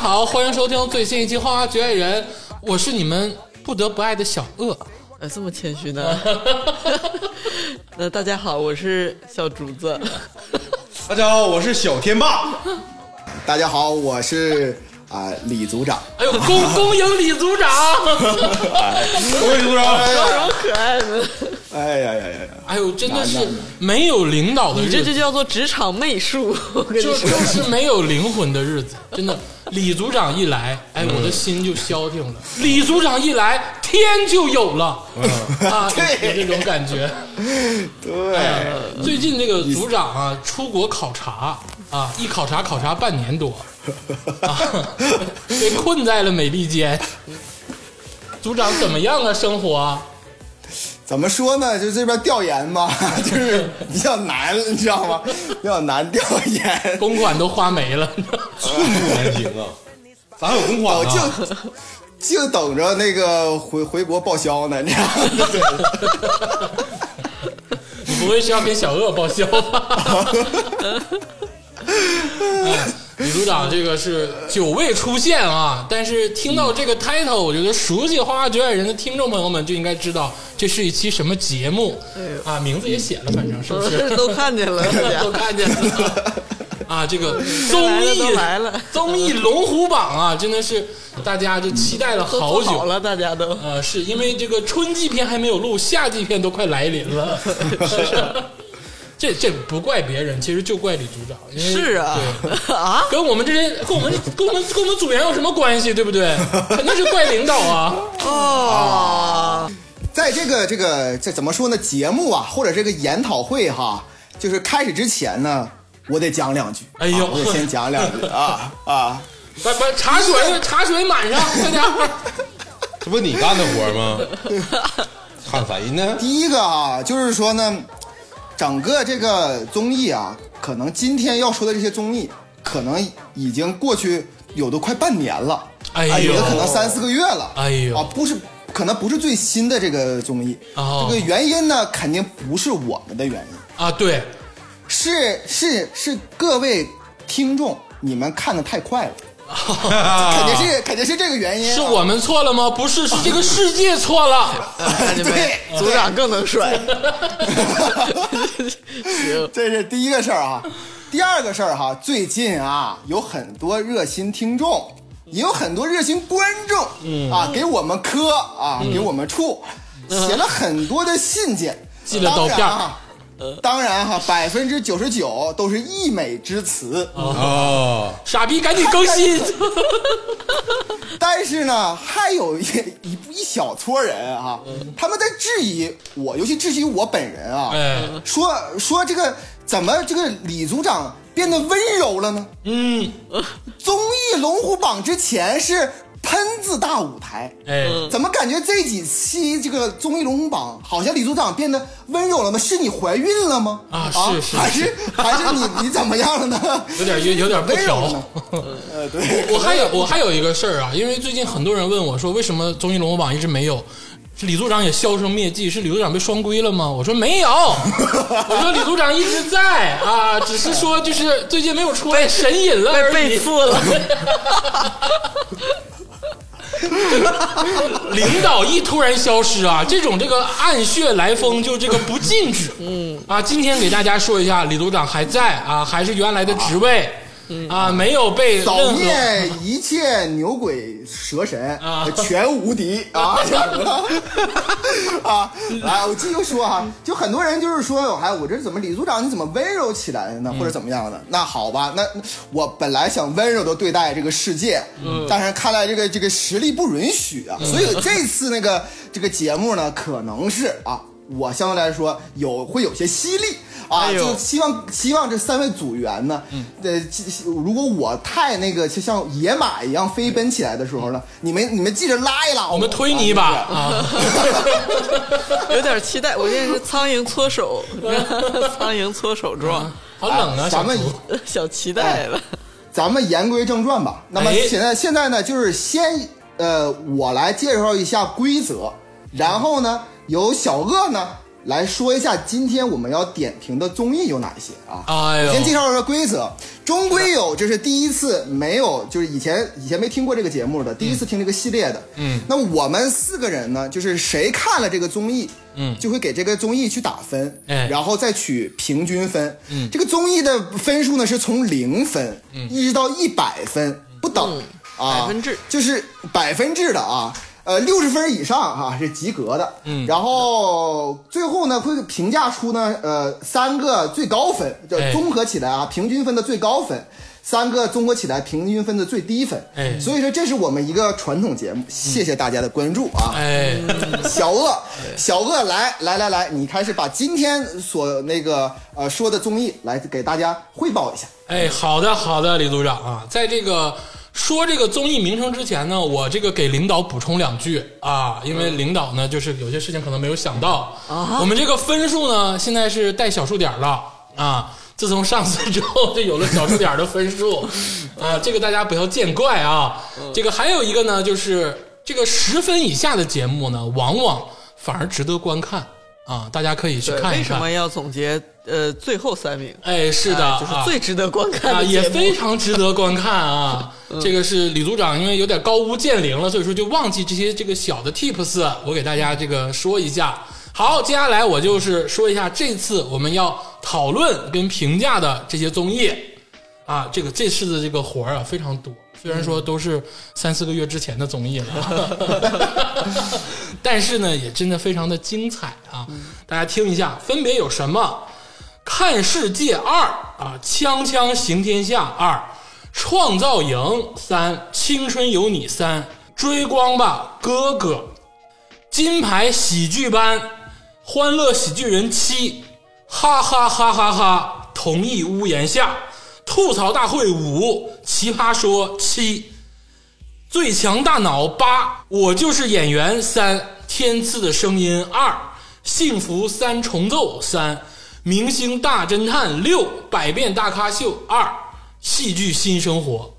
大家好，欢迎收听最新一期《花花局爱人》，我是你们不得不爱的小鳄。呃，这么谦虚呢？那大家好，我是小竹子。大家好，我是小天霸。大家好，我是啊、李组长。哎呦，恭恭迎李组长！恭迎李组长，笑容可爱的？哎呀呀呀呀！哎呦，真的是没有领导的你日子，这就叫做职场媚术。我跟你就，就是没有灵魂的日子，真的。李组长一来，哎，我的心就消停了。李组长一来，天就有了，啊，有有这种感觉。对，哎，最近这个组长啊，出国考察啊，一考察考察半年多，啊，被困在了美利坚。组长怎么样啊？生活啊？怎么说呢？就这边调研吧，就是比较难，你知道吗？比较难调研。公款都花没了。寸步难行啊！咋还有公款我呢？就就等着那个回回国报销呢，你知道吗？你不会是要跟小鳄报销吧？哎李组长，这个是久未出现啊，但是听到这个 title，我觉得熟悉《花花局爱人》的听众朋友们就应该知道这是一期什么节目啊，名字也写了，反正是不是？都看见了，都看见了啊！这个综艺都来了综艺龙虎榜啊，真的是大家就期待了好久。好了，大家都。呃，是因为这个春季片还没有录，夏季片都快来临了。这这不怪别人，其实就怪李组长。因为是啊对，啊，跟我们这些跟我们跟我们跟我们组员有什么关系？对不对？肯定是怪领导啊。哦，在这个这个这怎么说呢？节目啊，或者这个研讨会哈，就是开始之前呢，我得讲两句。哎呦啊我得先讲两句啊 啊！把把茶水茶水满上，快点儿。这不你干的活吗？喊谁呢？第一个啊，就是说呢，整个这个综艺啊，可能今天要说的这些综艺，可能已经过去有的快半年了，哎呦。啊有的可能三四个月了，哎呦。啊，不是，可能不是最新的这个综艺，哦。这个原因呢，肯定不是我们的原因，啊，对，是是是各位听众你们看的太快了，肯定是 肯定是这个原因啊，是我们错了吗？不是，是这个世界错了。对 组长更能甩。行，这是第一个事儿啊。第二个事儿哈，最近啊有很多热心听众，也有很多热心观众，嗯啊，给我们科啊，给我们处写了很多的信件，寄了刀片儿当然哈，百分之九十九都是溢美之词。哦，傻逼，赶紧更新。但是呢，还有一一一小撮人啊，他们在质疑我，尤其质疑我本人啊，哎，说说这个怎么这个李组长变得温柔了呢？嗯，综艺龙虎榜之前是喷子大舞台，哎，怎么感觉这几期这个综艺龙虎榜好像李组长变得温柔了吗？是你怀孕了吗？啊是是还是还是你 你怎么样了呢？有点有有点不调温柔了。呃，对，我还有我还有一个事儿啊，因为最近很多人问我说，为什么综艺龙虎榜一直没有？是李组长也销声灭迹？是李组长被双规了吗？我说没有，我说李组长一直在啊，只是说就是最近没有出来神隐了而已。被 负了。领导一突然消失啊，这种这个暗穴来风就这个不禁止。嗯啊，今天给大家说一下，李组长还在啊，还是原来的职位。啊，没有被扫灭一切牛鬼蛇神啊。全无敌啊！啊，来，我继续说哈，就很多人就是说，哎，我这怎么李组长你怎么温柔起来了呢？或者怎么样的？那好吧，那我本来想温柔的对待这个世界，但是看来这个这个实力不允许啊，所以这次那个这个节目呢，可能是啊，我相对来说有会有些犀利。啊，哎就希望希望这三位组员呢，呃，其如果我太那个就像野马一样飞奔起来的时候呢，你们你们记着拉一拉我，我们推你一把啊！有点期待，我现在是苍蝇搓手，苍蝇搓手状，好冷啊，咱们。小期待了。咱们言归正传吧。那么哎现在现在呢，就是先呃，我来介绍一下规则，然后呢，由小鳄呢来说一下今天我们要点评的综艺有哪些啊？哎呦。我先介绍一下规则，终归有，这是第一次没有，就是以前以前没听过这个节目的，第一次听这个系列的。嗯，那我们四个人呢，就是谁看了这个综艺，嗯。就会给这个综艺去打分，哎。然后再取平均分。嗯，这个综艺的分数呢是从零分，嗯。一直到一百分不等、啊，百分制。就是百分制的啊。呃，六十分以上哈、是及格的，嗯，然后最后呢会评价出呢，呃，三个最高分，就哎综合起来啊，平均分的最高分，三个综合起来平均分的最低分，哎。所以说这是我们一个传统节目，谢谢大家的关注啊，哎，小鳄，小鳄来来来来，你开始把今天所那个呃说的综艺来给大家汇报一下。哎，好的好的，李组长啊，在这个说这个综艺名称之前呢，我这个给领导补充两句啊，因为领导呢就是有些事情可能没有想到，我们这个分数呢现在是带小数点了啊。自从上次之后，就有了小数点的分数，啊，这个大家不要见怪啊。这个还有一个呢，就是这个十分以下的节目呢，往往反而值得观看啊，大家可以去，看一看。为什么要总结呃最后三名？哎，是的，哎就是啊最值得观看啊，的节目。也非常值得观看啊。这个是李组长，因为有点高屋建瓴了，所以说就忘记这些这个小的 tips，我给大家这个说一下。好，接下来我就是说一下这次我们要讨论跟评价的这些综艺啊，这个这次的这个活儿啊非常多，虽然说都是三四个月之前的综艺了，但是呢也真的非常的精彩啊！大家听一下，分别有什么？看世界二啊，锵锵行天下二，创造营三，青春有你三，追光吧哥哥，金牌喜剧班，欢乐喜剧人七，哈哈哈哈哈，同一屋檐下，吐槽大会五，奇葩说七，最强大脑八，我就是演员三，天赐的声音二，幸福三重奏三，明星大侦探六，百变大咖秀二，戏剧新生活。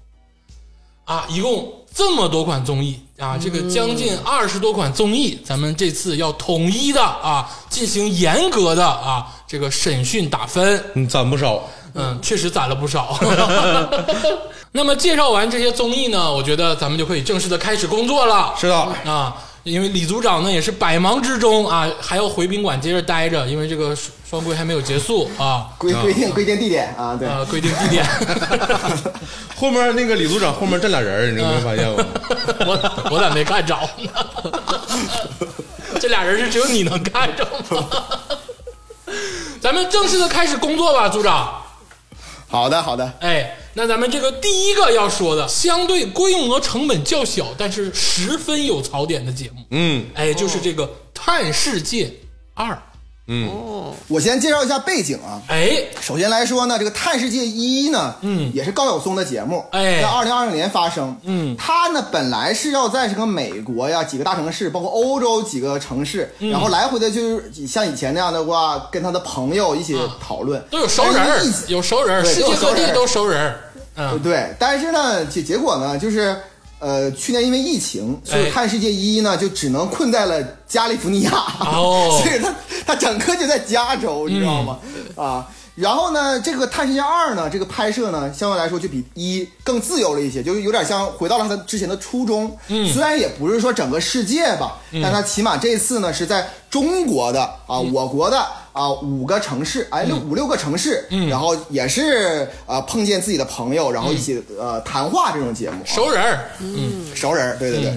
啊，一共这么多款综艺啊，这个将近二十多款综艺，咱们这次要统一的啊，进行严格的啊这个审讯打分。你攒不少，嗯，确实攒了不少。那么介绍完这些综艺呢，我觉得咱们就可以正式的开始工作了。是的，啊，因为李组长呢也是百忙之中啊，还要回宾馆接着待着，因为这个双双规还没有结束啊。规规定规定地点啊，对，啊，规定地点，后面那个李组长后面站俩人，你有没有发现吗？我我咋没看着呢？这俩人是只有你能看着吗？咱们正式的开始工作吧，组长。好的好的，哎，那咱们这个第一个要说的，相对规模成本较小，但是十分有槽点的节目，嗯。哎，就是这个《探世界二》。我先介绍一下背景啊。哎，首先来说呢，这个《探世界一》呢，嗯。也是高晓松的节目，哎。在二零二零年发生，嗯。他呢本来是要在这个美国呀几个大城市，包括欧洲几个城市，然后来回的就是像以前那样的话，跟他的朋友一起讨论，都有熟人有熟人世界各地都熟人。嗯，对，但是呢，结结果呢，就是呃，去年因为疫情，所以哎《探世界一》呢就只能困在了加利福尼亚，哦 所以他他整个就在加州，你知道吗？嗯啊。然后呢，这个《探世界二》呢，这个拍摄呢，相对来说就比一更自由了一些，就是有点像回到了他之前的初衷。嗯，虽然也不是说整个世界吧，嗯但他起码这次呢是在中国的啊，我国的啊五个城市，哎六五六个城市，嗯然后也是呃碰见自己的朋友，然后一起呃谈话这种节目，啊熟人儿。嗯，熟人儿，对对对。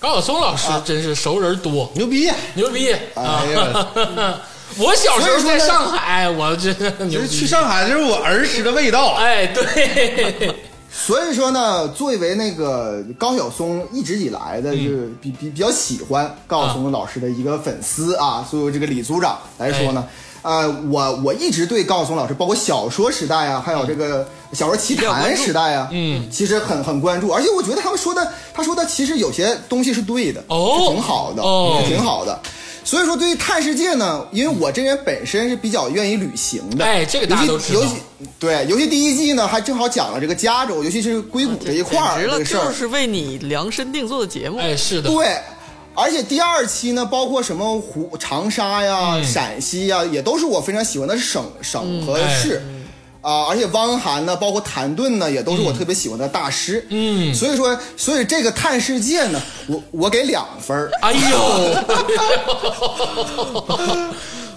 高晓松老师真是熟人多，牛逼！牛逼啊！哎 呀我小时候在上海，我真的牛逼。就是去上海，就是我儿时的味道。哎，对，所以说呢，作为那个高晓松一直以来的，就是比比比较喜欢高晓松老师的一个粉丝啊，作为这个李组长来说呢，呃，我我一直对高晓松老师，包括小说时代啊，还有这个小说奇谈时代啊，嗯，其实很很关注，而且我觉得他们说的，他说的其实有些东西是对的，挺好的，哦。挺好的。所以说，对于探世界呢，因为我这人本身是比较愿意旅行的，哎这个大家都知道尤其对，尤其第一季呢，还正好讲了这个加州，尤其是硅谷这一块儿这个事儿就，是为你量身定做的节目。哎，是的，对。而且第二期呢，包括什么湖、长沙呀、嗯陕西呀，也都是我非常喜欢的省省和哎市。啊、而且汪涵呢，包括谭盾呢，也都是我特别喜欢的大师。嗯所以说，所以这个探世界呢，我我给两分儿。哎呦，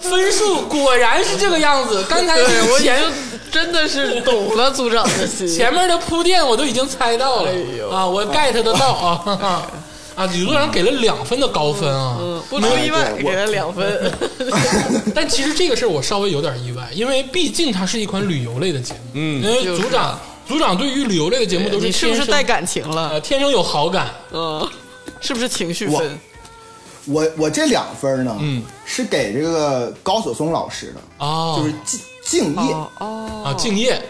分数果然是这个样子。刚才对我已前经真的是懂了组长的心。前面的铺垫我都已经猜到了、哎呦啊，我 get 得到啊哈 哈啊！李组长给了两分的高分啊，嗯，不出意外给了两分。但其实这个事儿我稍微有点意外，因为毕竟它是一款旅游类的节目，嗯因为就是组长组长对于旅游类的节目都你是不天生是带感情了？呃天生有好感？嗯，是不是情绪我分？我我这两分呢，嗯，是给这个高晓松老师的，哦，就是敬敬业。哦哦啊，敬业，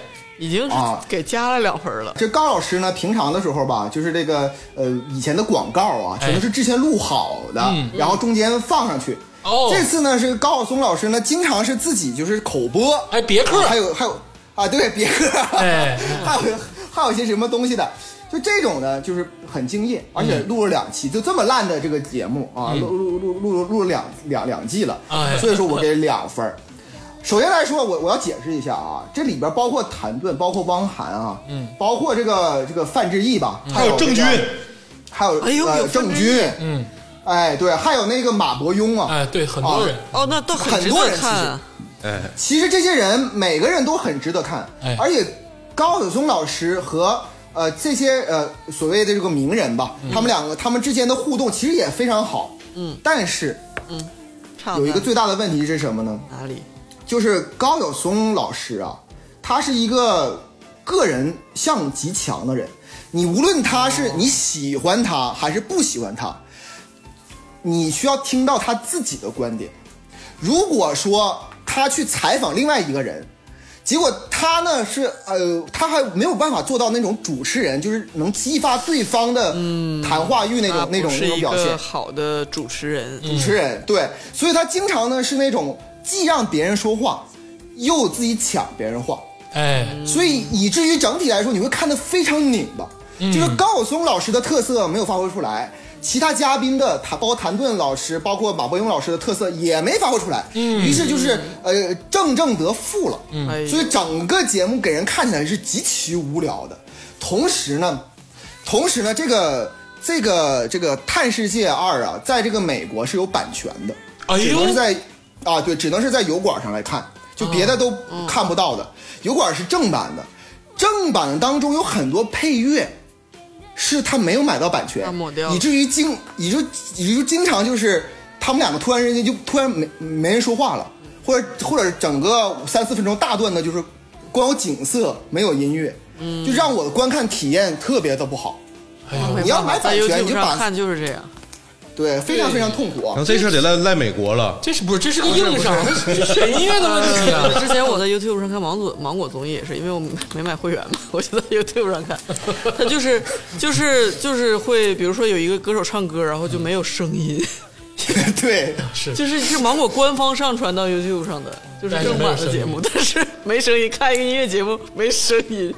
已经是啊。给加了两分了。这高老师呢，平常的时候吧，就是这个呃以前的广告啊，全都是之前录好的，嗯。然后中间放上去。哦。这次呢是高晓松老师呢，经常是自己就是口播，哎别克。啊还有还有啊，对别克，哎 还有还有一些什么东西的。就这种呢，就是很敬业，而嗯且录了两期，就这么烂的这个节目啊，录录录录录了两两两季了，哎。所以说我给两分儿。首先来说，我我要解释一下啊，这里边包括谭盾，包括汪涵啊，嗯，包括这个这个范志毅吧，还有郑钧，还有哎呦郑钧，嗯，哎对，还有那个马伯庸啊，哎，对，很多人，哦，那都很多人得看啊。哎，其实这些人每个人都很值得看，哎。而且高晓松老师和呃这些呃所谓的这个名人吧，嗯。他们两个他们之间的互动其实也非常好，嗯，但是嗯有一个最大的问题是什么呢？哪里？就是高晓松老师啊，他是一个个人向极强的人。你无论他是你喜欢他还是不喜欢他，你需要听到他自己的观点。如果说他去采访另外一个人，结果他呢是呃，他还没有办法做到那种主持人，就是能激发对方的谈话欲那种、他那种那种表现。好的主持人。主持人，对，所以他经常呢是那种既让别人说话，又自己抢别人话，哎，所以以至于整体来说你会看得非常拧巴。就是高晓松老师的特色没有发挥出来，其他嘉宾的谭，包括谭盾老师，包括马伯庸老师的特色也没发挥出来，嗯。于是就是呃正正得负了，哎呦。所以整个节目给人看起来是极其无聊的。同时呢，同时呢，这个这个这个《探世界二》啊，在这个美国是有版权的，哎呦。只能是在啊对，只能是在油管上来看，就别的都看不到的。油管是正版的，正版当中有很多配乐。是他没有买到版权他抹掉，以至于经，以至于经常就是他们两个突然之间就突然没没人说话了，或者或者整个三四分钟大段的就是光有景色没有音乐，嗯就让我的观看体验特别的不好。哎，你要买版权你就把看就是这样。对，非常非常痛苦啊然后。这事儿得赖赖美国了。这是不是这是个硬伤？这是选音乐的问题啊！之前我在 YouTube 上看芒果芒果综艺也是，因为我没没买会员嘛，我就在 YouTube 上看。他就是就是就是会，比如说有一个歌手唱歌，然后就没有声音，对，是就是是芒果官方上传到 YouTube 上的，就是正版的节目，但是没声音，看一个音乐节目没声音。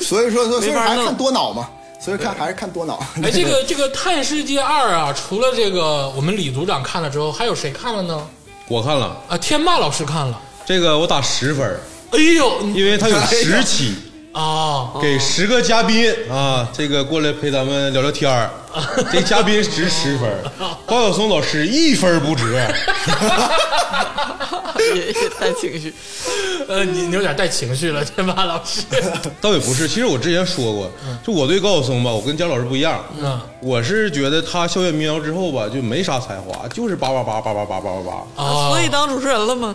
所以说说，所以没法弄还是看多脑嘛，所以看还是看多脑。哎，这个这个《探世界二》啊，除了这个我们李组长看了之后，还有谁看了呢？我看了啊，天霸老师看了。这个，我打十分儿，哎呦，因为它有十期，啊，给十个嘉宾啊，这个过来陪咱们聊聊天儿。这嘉宾值十分，高晓松老师一分不值。也 也带情绪，呃，你你有点带情绪了，天霸老师。倒也不是，其实我之前说过，就我对高晓松吧，我跟姜老师不一样。嗯我是觉得他校园民谣之后吧，就没啥才华，就是叭叭叭叭叭叭叭叭叭。啊，所以当主持人了吗？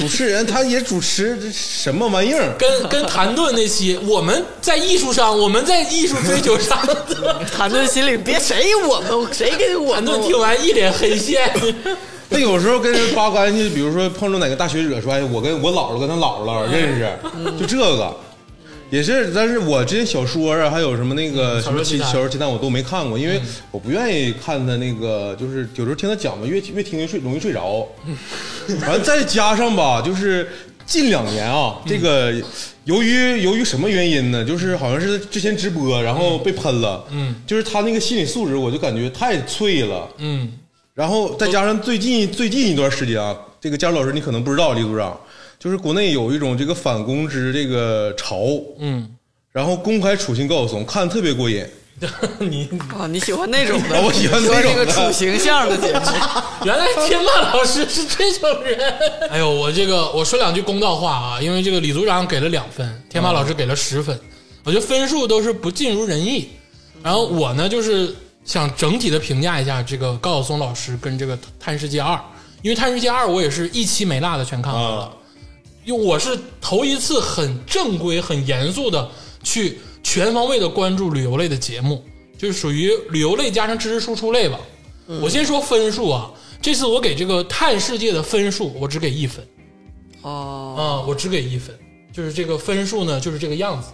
主持人他也主持这什么玩意儿？跟跟谭盾那期，我们在艺术上，我们在艺术追求上，谭盾心里别谁我们谁给我们谭盾听完一脸黑线。那有时候跟人扒关系，比如说碰着哪个大学惹出来，我跟我姥姥跟他姥姥认识。”就这个，也是。但是我这些小说啊，还有什么那个什么奇小说奇谭小说奇谭，我都没看过，因为我不愿意看他那个，就是有时候听他讲吧，越越听越睡，容易睡着。完再加上吧，就是近两年啊，这个由于由于什么原因呢？就是好像是之前直播，然后被喷了，嗯，就是他那个心理素质，我就感觉太脆了，嗯。然后再加上最近最近一段时间啊，这个佳茹老师你可能不知道，李组长，就是国内有一种这个反公知这个潮，嗯，然后公开处刑高晓松，看得特别过瘾。你啊，你喜欢那种的？我喜欢那种的这个处形象的节目。原来天霸老师是这种人。哎呦，我这个我说两句公道话啊，因为这个李组长给了两分，天霸老师给了十分，我觉得分数都是不尽如人意。然后我呢，就是想整体的评价一下这个高晓松老师跟这个《探世界二》，因为《探世界二》我也是一期没落的全看完了。我是头一次很正规、很严肃的去全方位的关注旅游类的节目，就是属于旅游类加上知识输出类吧。我先说分数啊，这次我给这个《探世界》的分数，我只给一分哦，啊，我只给一分，就是这个分数呢，就是这个样子。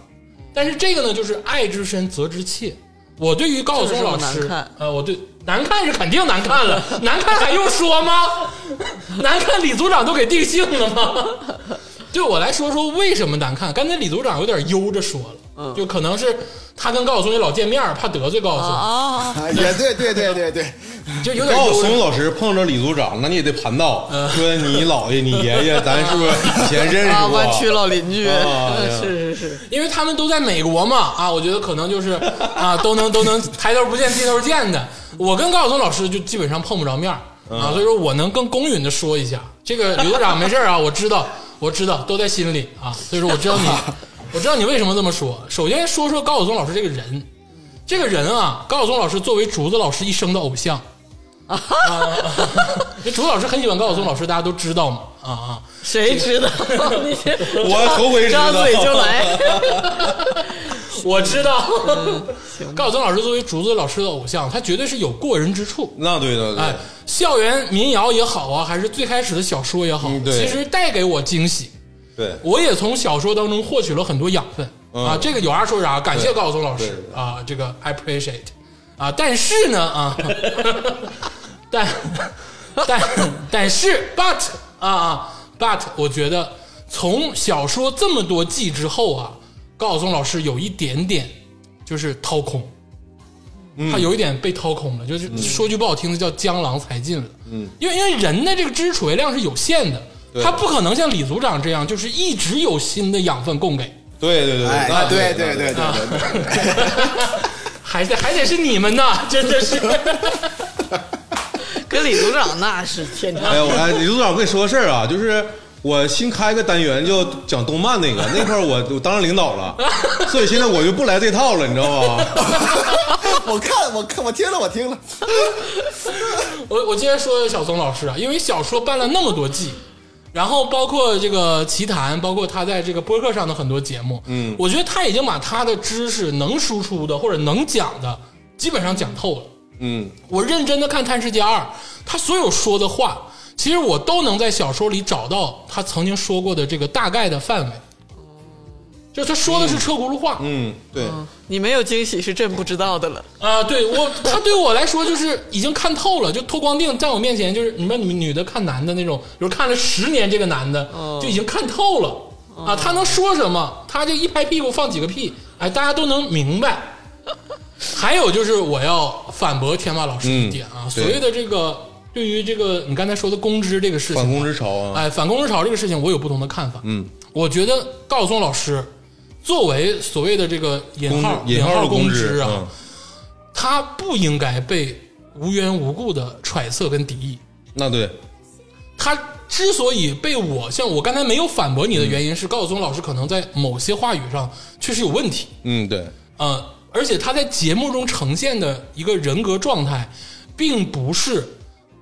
但是这个呢，就是爱之深责之切。我对于高晓松老师呃，我对难看是肯定难看了，难看还用说吗？难看李组长都给定性了吗？对我来说说为什么难看？刚才李组长有点悠着说了，就可能是他跟高晓松也老见面，怕得罪高晓松，啊，啊，也对对对对对，就有点高晓。松老师碰着李组长，那你也得盘道，嗯说你姥爷、你爷爷，咱是不是以前认识啊，过？湾区老邻居，啊 是是是，因为他们都在美国嘛，啊，我觉得可能就是啊，都能都能抬头不见低头见的。我跟高晓松老师就基本上碰不着面儿啊，所以说我能更公允的说一下，这个李组长没事啊，我知道，我知道，都在心里啊，所以说我知道你，我知道你为什么这么说。首先说说高晓松老师这个人，这个人啊，高晓松老师作为竹子老师一生的偶像。啊，这 竹子老师很喜欢高晓松老师，大家都知道嘛，啊啊，谁知道？你我头回知道张嘴就来，我知道，高晓松老师作为竹子老师的偶像，他绝对是有过人之处。那对对对，哎，校园民谣也好啊，还是最开始的小说也好，其实带给我惊喜。对，我也从小说当中获取了很多养分、嗯。啊。这个有啥说啥，感谢高晓松老师。啊，这个 I appreciate 啊。但是呢啊，但但但是 but 啊啊 but，我觉得从小说这么多季之后啊，高晓松老师有一点点就是掏空。嗯他有一点被掏空了，就是说句不好听的，叫江郎才尽了。嗯，因为因为人的这个知识储备量是有限的，他不可能像李组长这样，就是一直有新的养分供给，对对对哎，对对对对对对，还得还得是你们呐，真的是。跟李组长那是天差哎呦，哎，李组长，我跟你说个事儿啊，就是我新开个单元，就讲动漫那个，那块儿我我当上领导了，所以现在我就不来这套了，你知道吗？我看我看我听了我听了，我 我今天说小松老师啊，因为小说办了那么多季，然后包括这个奇谈，包括他在这个播客上的很多节目，嗯我觉得他已经把他的知识能输出的或者能讲的基本上讲透了。嗯，我认真的看《探世界二》，他所有说的话，其实我都能在小说里找到他曾经说过的这个大概的范围。就他说的是车轱辘话，嗯，对，你没有惊喜是朕不知道的了。啊，对我，他对我来说就是已经看透了，就脱光腚在我面前，就是你们女女的看男的那种，比如看了十年这个男的，就已经看透了。啊，他能说什么，他就一拍屁股放几个屁，哎，大家都能明白。还有就是我要反驳天马老师一点啊，嗯所谓的这个对于这个你刚才说的公知这个事情啊，反攻之潮啊，哎，反攻之潮这个事情，我有不同的看法。嗯，我觉得高晓松老师作为所谓的这个引号引号的公知啊，嗯他不应该被无缘无故的揣测跟敌意。那对，他之所以被我像我刚才没有反驳你的原因是，高晓松老师可能在某些话语上确实有问题。嗯对，呃，而且他在节目中呈现的一个人格状态，并不是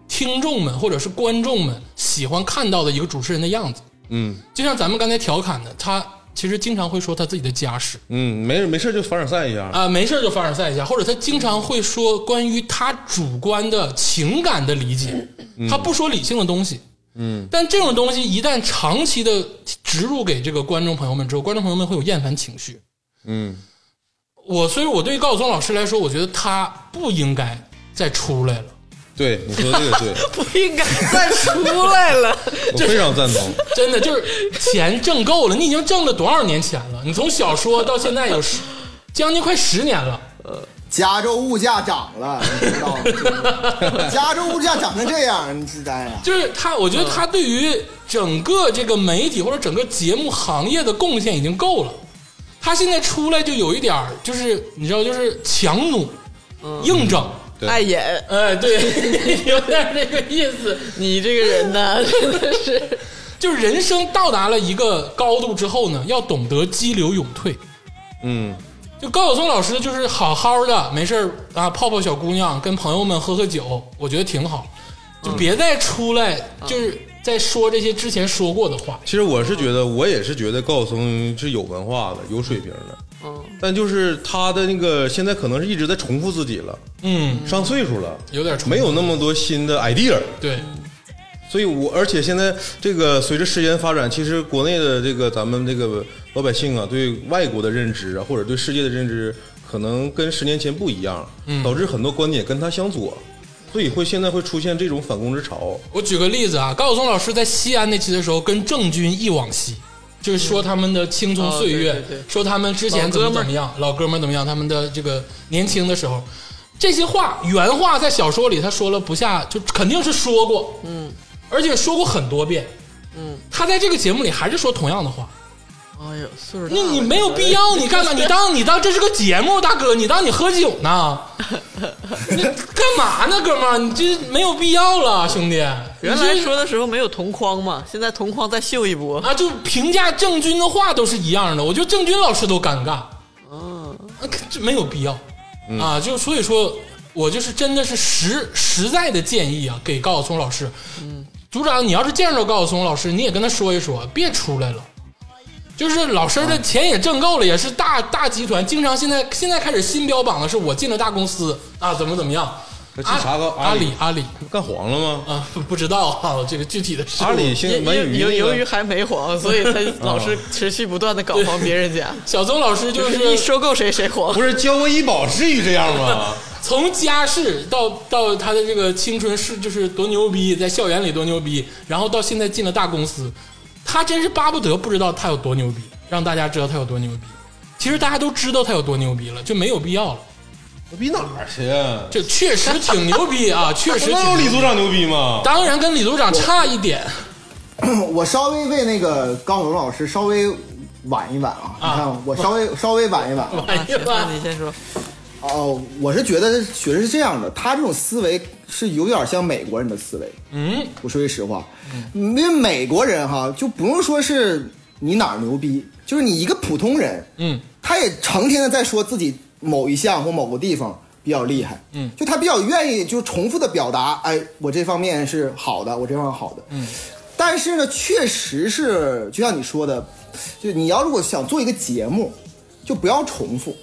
听众们或者是观众们喜欢看到的一个主持人的样子。嗯就像咱们刚才调侃的，他其实经常会说他自己的家事嗯，没事没事就凡尔赛一下，啊、没事就凡尔赛一下，或者他经常会说关于他主观的情感的理解，他不说理性的东西。嗯，但这种东西一旦长期的植入给这个观众朋友们之后，观众朋友们会有厌烦情绪。嗯我所以，我对于高晓松老师来说，我觉得他不应该再出来了。对你说的这个对，不应该再出来了。我非常赞同。真的就是钱挣够了，你已经挣了多少年钱了？你从小说到现在有十将近快十年了。加州物价涨了，你知道吗？加州物价涨成这样，你知道呀？就是他，我觉得他对于整个这个媒体或者整个节目行业的贡献已经够了。他现在出来就有一点儿，就是你知道，就是强弩、硬整，对碍眼，哎，对，有点这个意思。你这个人呢，真的是 就是人生到达了一个高度之后呢，要懂得激流勇退。嗯，就高晓松老师就是好好的没事儿啊泡泡小姑娘，跟朋友们喝喝酒，我觉得挺好。就别再出来，就是在说这些之前说过的话。其实我是觉得，我也是觉得高晓松是有文化的、有水平的。嗯，但就是他的那个现在可能是一直在重复自己了，嗯，上岁数了，有点冲没有那么多新的 idea。对，所以我而且现在这个随着时间发展，其实国内的这个咱们这个老百姓啊，对外国的认知啊，或者对世界的认知，可能跟十年前不一样，导致很多观点跟他相左，所以会现在会出现这种反攻之潮。我举个例子啊，高晓松老师在西安那期的时候跟郑钧忆往昔，就是说他们的青葱岁月，哦对对对说他们之前怎么怎么样，老哥们怎么样，他们的这个年轻的时候，这些话原话在小说里他说了不下，就肯定是说过，嗯，而且说过很多遍，嗯，他在这个节目里还是说同样的话，哎呦，岁数大那你没有必要，你干嘛？你当你当这是个节目，大哥，你当你喝酒呢？你干嘛呢，哥们儿？你这没有必要了，兄弟。原来说的时候没有同框嘛，现在同框再秀一波。啊，就评价郑钧的话都是一样的，我觉得郑钧老师都尴尬，嗯，啊，这没有必要啊，就所以说，我就是真的是实实在的建议啊，给高晓松老师，嗯，组长，你要是见着高晓松老师，你也跟他说一说，别出来了。就是老师的钱也挣够了，也是大大集团，经常现在现在开始新标榜的是我进了大公司啊，怎么怎么样？那去查个阿阿里里阿里干黄了吗？啊，不不知道啊，这个具体的事物阿里现由由于还没黄，所以他老是持续不断的搞黄别人家，小宗老师就就是是一收购谁谁黄。不是交个医保至于这样吗？从家世到到他的这个青春是就是多牛逼，在校园里多牛逼，然后到现在进了大公司，他真是巴不得不知道他有多牛逼，让大家知道他有多牛逼。其实大家都知道他有多牛逼了，就没有必要了。牛逼哪儿去啊？这确实挺牛逼啊，确实挺那有李组长牛逼吗？当然跟李组长差一点。我稍微为那个高晓松老师稍微晚一晚啊，你看我稍微稍微晚一晚啊。哎呀那！你先说，哦，我是觉得觉得是这样的，他这种思维是有点像美国人的思维。嗯，我说句实话，因为美国人哈就不用说是你哪儿牛逼，就是你一个普通人，嗯，他也成天的在说自己某一项或某个地方比较厉害，嗯，就他比较愿意就重复的表达，哎，我这方面是好的，我这方面好的，嗯，但是呢，确实是就像你说的，就你要如果想做一个节目，就不要重复。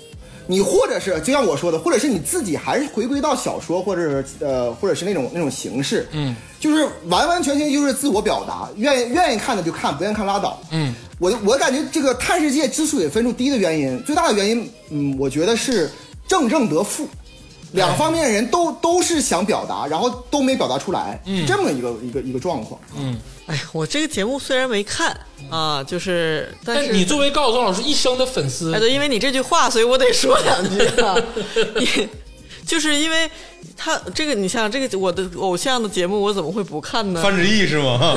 你或者是就像我说的，或者是你自己还是回归到小说，或者是呃，或者是那种那种形式，嗯，就是完完全全就是自我表达，愿意愿意看的就看，不愿意看拉倒。嗯，我我感觉这个探世界之所以分数低的原因，最大的原因，嗯，我觉得是正正得负，两方面人都都是想表达，然后都没表达出来，是这么一个一个一个状况。嗯哎，我这个节目虽然没看啊，就是但是但你作为高晓松老师一生的粉丝哎，，对，因为你这句话，所以我得说两句啊。也就是因为他这个，你想想这个我的偶像的节目，我怎么会不看呢？范志毅是吗？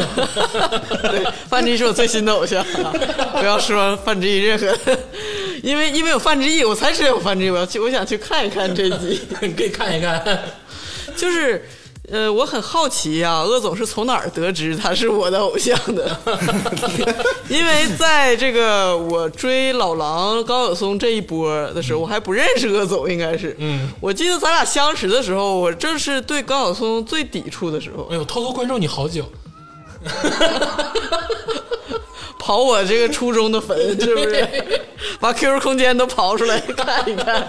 对，范志毅是我最新的偶像、啊，不要说范志毅任何，因为因为有范志毅，我才知道有范志毅，我要去，我想去看一看这集，你 可以看一看。就是。呃，我很好奇啊，鄂总是从哪儿得知他是我的偶像的？因为在这个我追老狼高晓松这一波的时候，我还不认识鄂总，应该是。嗯，我记得咱俩相识的时候，我正是对高晓松最抵触的时候。哎呦，偷偷关注你好久。刨我这个初中的坟，是不是？把 QQ 空间都刨出来 看一看。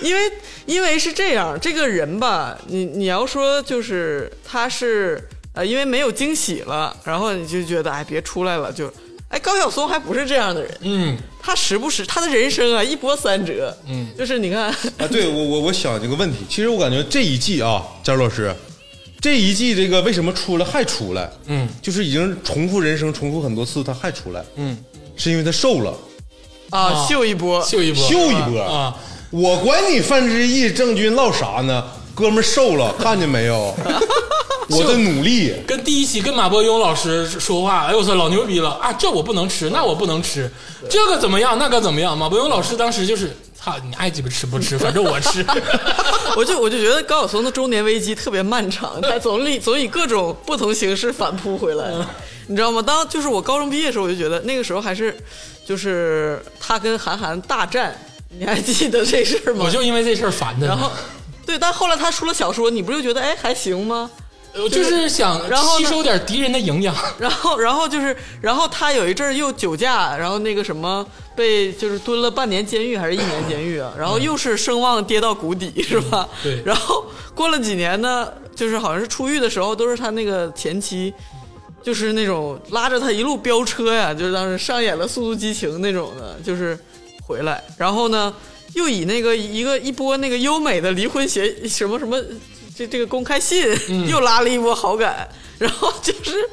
因为因为是这样，这个人吧，你你要说就是他是呃，因为没有惊喜了，然后你就觉得哎别出来了，就哎，高晓松还不是这样的人，嗯，他时不时他的人生啊一波三折，嗯，就是你看，啊，对我我我想这个问题，其实我感觉这一季啊，佳茹老师，这一季这个为什么出来还出来？嗯，就是已经重复人生重复很多次，他还出来，嗯，是因为他瘦了，啊，啊秀一波，秀一波，秀一波啊！我管你范志毅、郑钧唠啥呢？哥们儿瘦了，看见没有？我的努力，跟第一期跟马伯庸老师说话，哎呦我操，老牛逼了啊！这我不能吃，那我不能吃，这个怎么样，那个怎么样？马伯庸老师当时就是，操，你爱鸡巴吃不吃，反正我吃。我就我就觉得高晓松的中年危机特别漫长，他总以总以各种不同形式反扑回来，你知道吗？当就是我高中毕业的时候，我就觉得那个时候还是就是他跟韩寒大战，你还记得这事儿吗？我就因为这事儿烦的。然后 对，但后来他出了小说，你不就觉得哎还行吗？我就是想然后吸收点敌人的营养。然后，然后就是，然后他有一阵儿又酒驾，然后那个什么被就是蹲了半年监狱还是一年监狱啊，然后又是声望跌到谷底，是吧？对然后过了几年呢，就是好像是出狱的时候，都是他那个前妻，就是那种拉着他一路飙车呀，就是当时上演了《速度激情》那种的，就是回来，然后呢，又以那个一个一波那个优美的离婚协什么什么。这这个公开信、又拉了一波好感，然后就是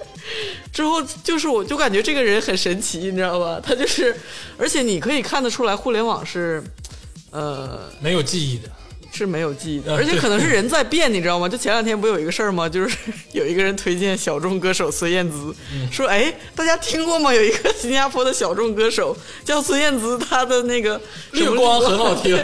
之后就是我就感觉这个人很神奇，你知道吧？他就是，而且你可以看得出来，互联网是，呃，没有记忆的，是没有记忆的，呃而且可能是人在变，你知道吗？就前两天不有一个事儿吗？就是 有一个人推荐小众歌手孙燕姿，说哎，大家听过吗？有一个新加坡的小众歌手叫孙燕姿，她的那个 绿光很好 听。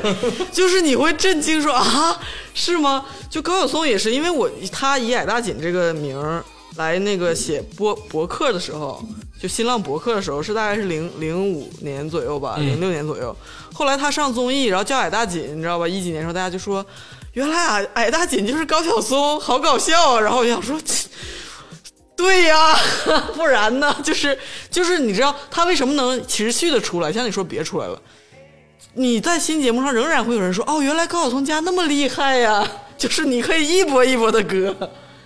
就是你会震惊说啊，是吗？就高晓松也是，因为我他以矮大紧这个名儿来那个写博博客的时候，就新浪博客的时候是大概是零零五年左右吧，零六年左右。后来他上综艺，然后叫矮大紧，你知道吧？一几年的时候大家就说，原来矮矮大紧就是高晓松，好搞笑啊！然后我想说。对呀，不然呢？就是就是，你知道他为什么能持续的出来？像你说别出来了，你在新节目上仍然会有人说，哦，原来高晓松家那么厉害呀！就是你可以一波一波的割，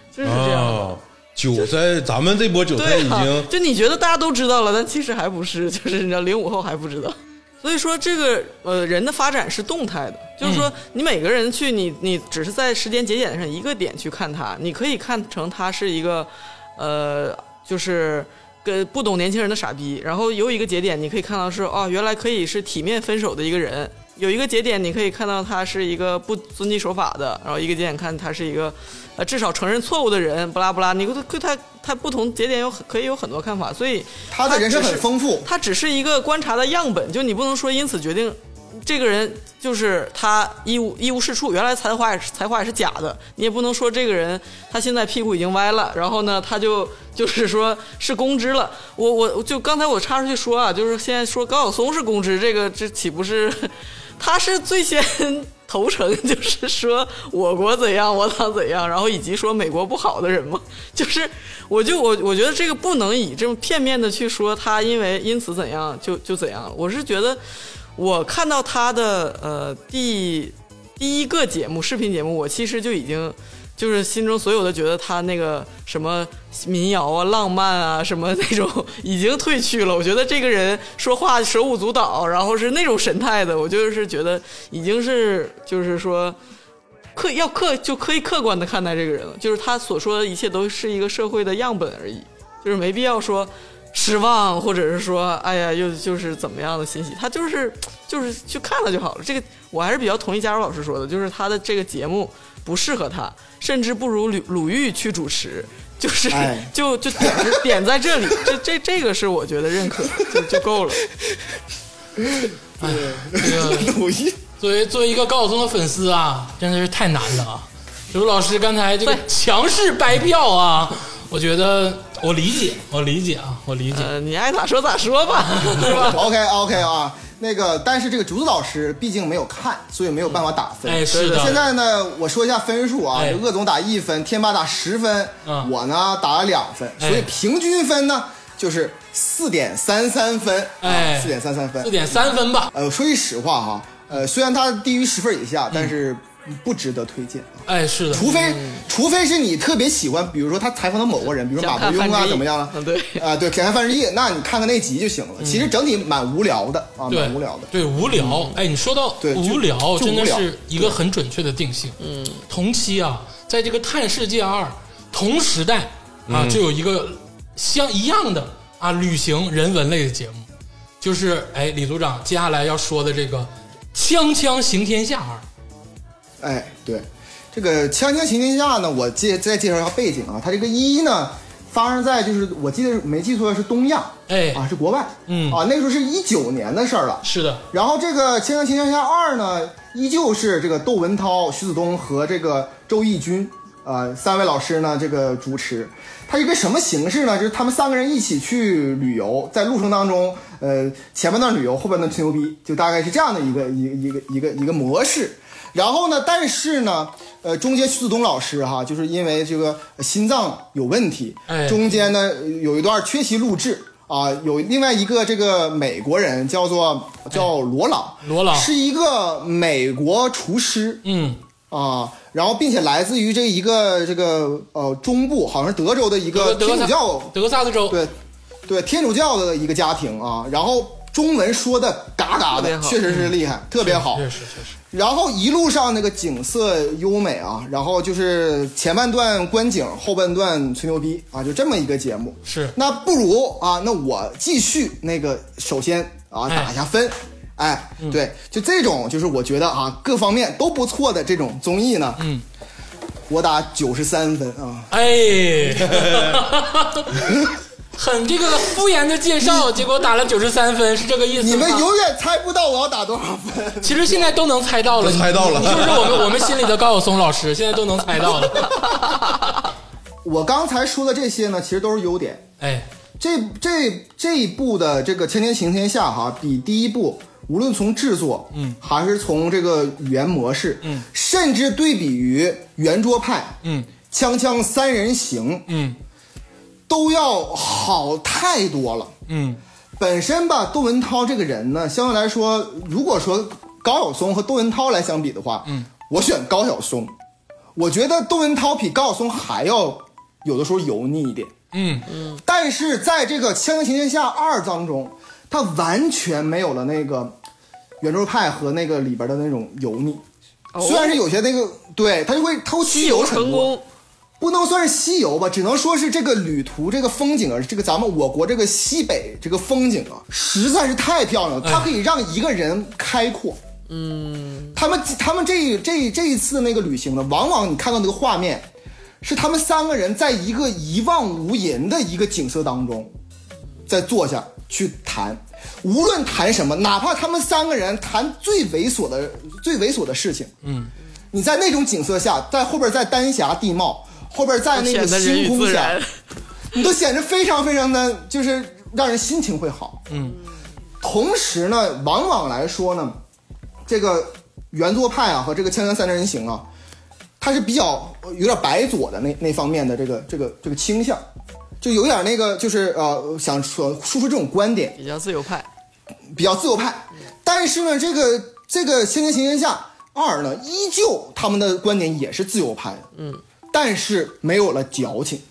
就是这样韭菜，咱们这波韭菜已经，就你觉得大家都知道了，但其实还不是，就是你知道零五后还不知道。所以说，这个呃人的发展是动态的，就是说你每个人去你你只是在时间节点上一个点去看他，你可以看成他是一个呃就是。跟不懂年轻人的傻逼，然后有一个节点，你可以看到是哦，原来可以是体面分手的一个人；有一个节点，你可以看到他是一个不遵纪守法的，然后一个节点看他是一个呃至少承认错误的人，不拉不拉。你对他他不同节点有很可以有很多看法，所以他的人生很丰富，他只是一个观察的样本，就你不能说因此决定这个人就是他一无一无是处，原来才华也是才华也是假的，你也不能说这个人他现在屁股已经歪了，然后呢他就就是说是公知了。我我就刚才我插出去说啊，就是现在说高晓松是公知，这个这岂不是 他是最先投诚，就是说我国怎样，我党怎样，然后以及说美国不好的人吗，就是我就我我觉得这个不能以这种片面的去说他因为因此怎样就就怎样，我是觉得我看到他的呃第第一个节目视频节目，我其实就已经。就是心中所有的觉得他那个什么民谣啊、浪漫啊什么那种已经褪去了。我觉得这个人说话手舞足蹈，然后是那种神态的，我就是觉得已经是就是说客要客就可以客观的看待这个人了。就是他所说的一切都是一个社会的样本而已，就是没必要说失望，或者是说哎呀又就是怎么样的欣喜，他就是 就是去看了就好了。这个我还是比较同意佳茹老师说的，就是他的这个节目不适合他，甚至不如鲁鲁豫去主持。就是哎 就就点点在这里，这这这个是我觉得认可就就够了。这个 鲁豫作为作为一个高晓松的粉丝啊，真的是太难了啊！刘老师刚才这个强势掰票啊，我觉得我理解，我理解啊，我理解。呃，你爱咋说咋说吧，是吧？OK OK 啊，那个但是这个竹子老师毕竟没有看，所以没有办法打分。哎，是的，现在呢，我说一下分数啊，哎这鄂总打一分，天霸打十分，嗯我呢打了两分，哎所以平均分呢就是四点三三分，哎四点三三分四。点三分吧。呃，说句实话哈，呃，虽然他低于十分以下，但是不值得推荐啊。哎，是的，除非，除非是你特别喜欢，比如说他采访的某个人，比如说马伯庸啊，怎么样了？嗯对啊，对，想看范志毅，那你看看那集就行了。其实整体蛮无聊的啊，对蛮无聊的。对无聊。哎，你说到对无聊，就无聊真的是一个很准确的定性。嗯，同期啊，在这个《探世界二》同时代啊，就有一个相一样的啊旅行人文类的节目，就是哎李组长接下来要说的这个《锵锵行天下二》。哎，对，这个《锵锵行天下》呢，我介再介绍一下背景啊。它这个一呢，发生在就是我记得没记错是东亚，哎啊是国外，嗯啊那时候是一九年的事儿了。是的，然后这个《锵锵行天下二》呢，依旧是这个窦文涛、徐子东和这个周轶君，呃，三位老师呢这个主持。它一个什么形式呢？就是他们三个人一起去旅游，在路程当中，呃，前半段旅游，后半段吹牛逼，就大概是这样的一个一个一个一个一个模式。然后呢，但是呢，呃，中间徐子东老师哈，就是因为这个心脏有问题，哎。中间呢有一段缺席录制啊，有另外一个这个美国人叫做叫罗朗，罗朗。是一个美国厨师嗯，啊，然后并且来自于这一个这个呃中部，好像是德州的一个天主教德克萨斯州，对，对，天主教的一个家庭啊，然后中文说的嘎嘎的，确实是厉害，特别好。确实确实，然后一路上那个景色优美啊，然后就是前半段观景，后半段吹牛逼啊，就这么一个节目。是那不如啊，那我继续那个，首先啊哎打一下分。哎，对，就这种，就是我觉得啊，各方面都不错的这种综艺呢，嗯，我打九十三分啊。哎，很这个敷衍的介绍，结果打了九十三分，是这个意思吗？你们永远猜不到我要打多少分。其实现在都能猜到了，都猜到了你就是我们我们心里的高晓松老师，现在都能猜到了。我刚才说的这些呢，其实都是优点。哎，这这这一部的这个《千天行天下》哈，比第一部无论从制作，嗯，还是从这个语言模式，嗯，甚至对比于圆桌派，嗯锵锵三人行，嗯都要好太多了。嗯，本身吧，窦文涛这个人呢，相对来说，如果说高晓松和窦文涛来相比的话，嗯，我选高晓松。我觉得窦文涛比高晓松还要有的时候油腻一点。嗯嗯但是在这个《锵锵行天下二》当中，他完全没有了那个圆桌派和那个里边的那种油腻。虽然是有些那个，对他就会他会西游去油很多，成功，不能算是西游吧，只能说是这个旅途这个风景啊，这个咱们我国这个西北这个风景啊，实在是太漂亮了，它可以让一个人开阔。嗯，他们他们这这这一次那个旅行呢，往往你看到那个画面，是他们三个人在一个一望无垠的一个景色当中，在坐下去谈，无论谈什么，哪怕他们三个人谈最猥琐的最猥琐的事情，嗯，你在那种景色下，在后边在丹霞地貌，后边在那个星空下，。你都显得非常非常的，就是让人心情会好。嗯，同时呢，往往来说呢，这个原作派啊和这个锵锵三人行啊，它是比较呃有点白左的那那方面的这个这个这个倾向，就有点那个就是呃想说输出这种观点，比较自由派，比较自由派。但是呢，这个这个《仙剑行天下二》呢，依旧他们的观点也是自由派的，嗯，但是没有了矫情。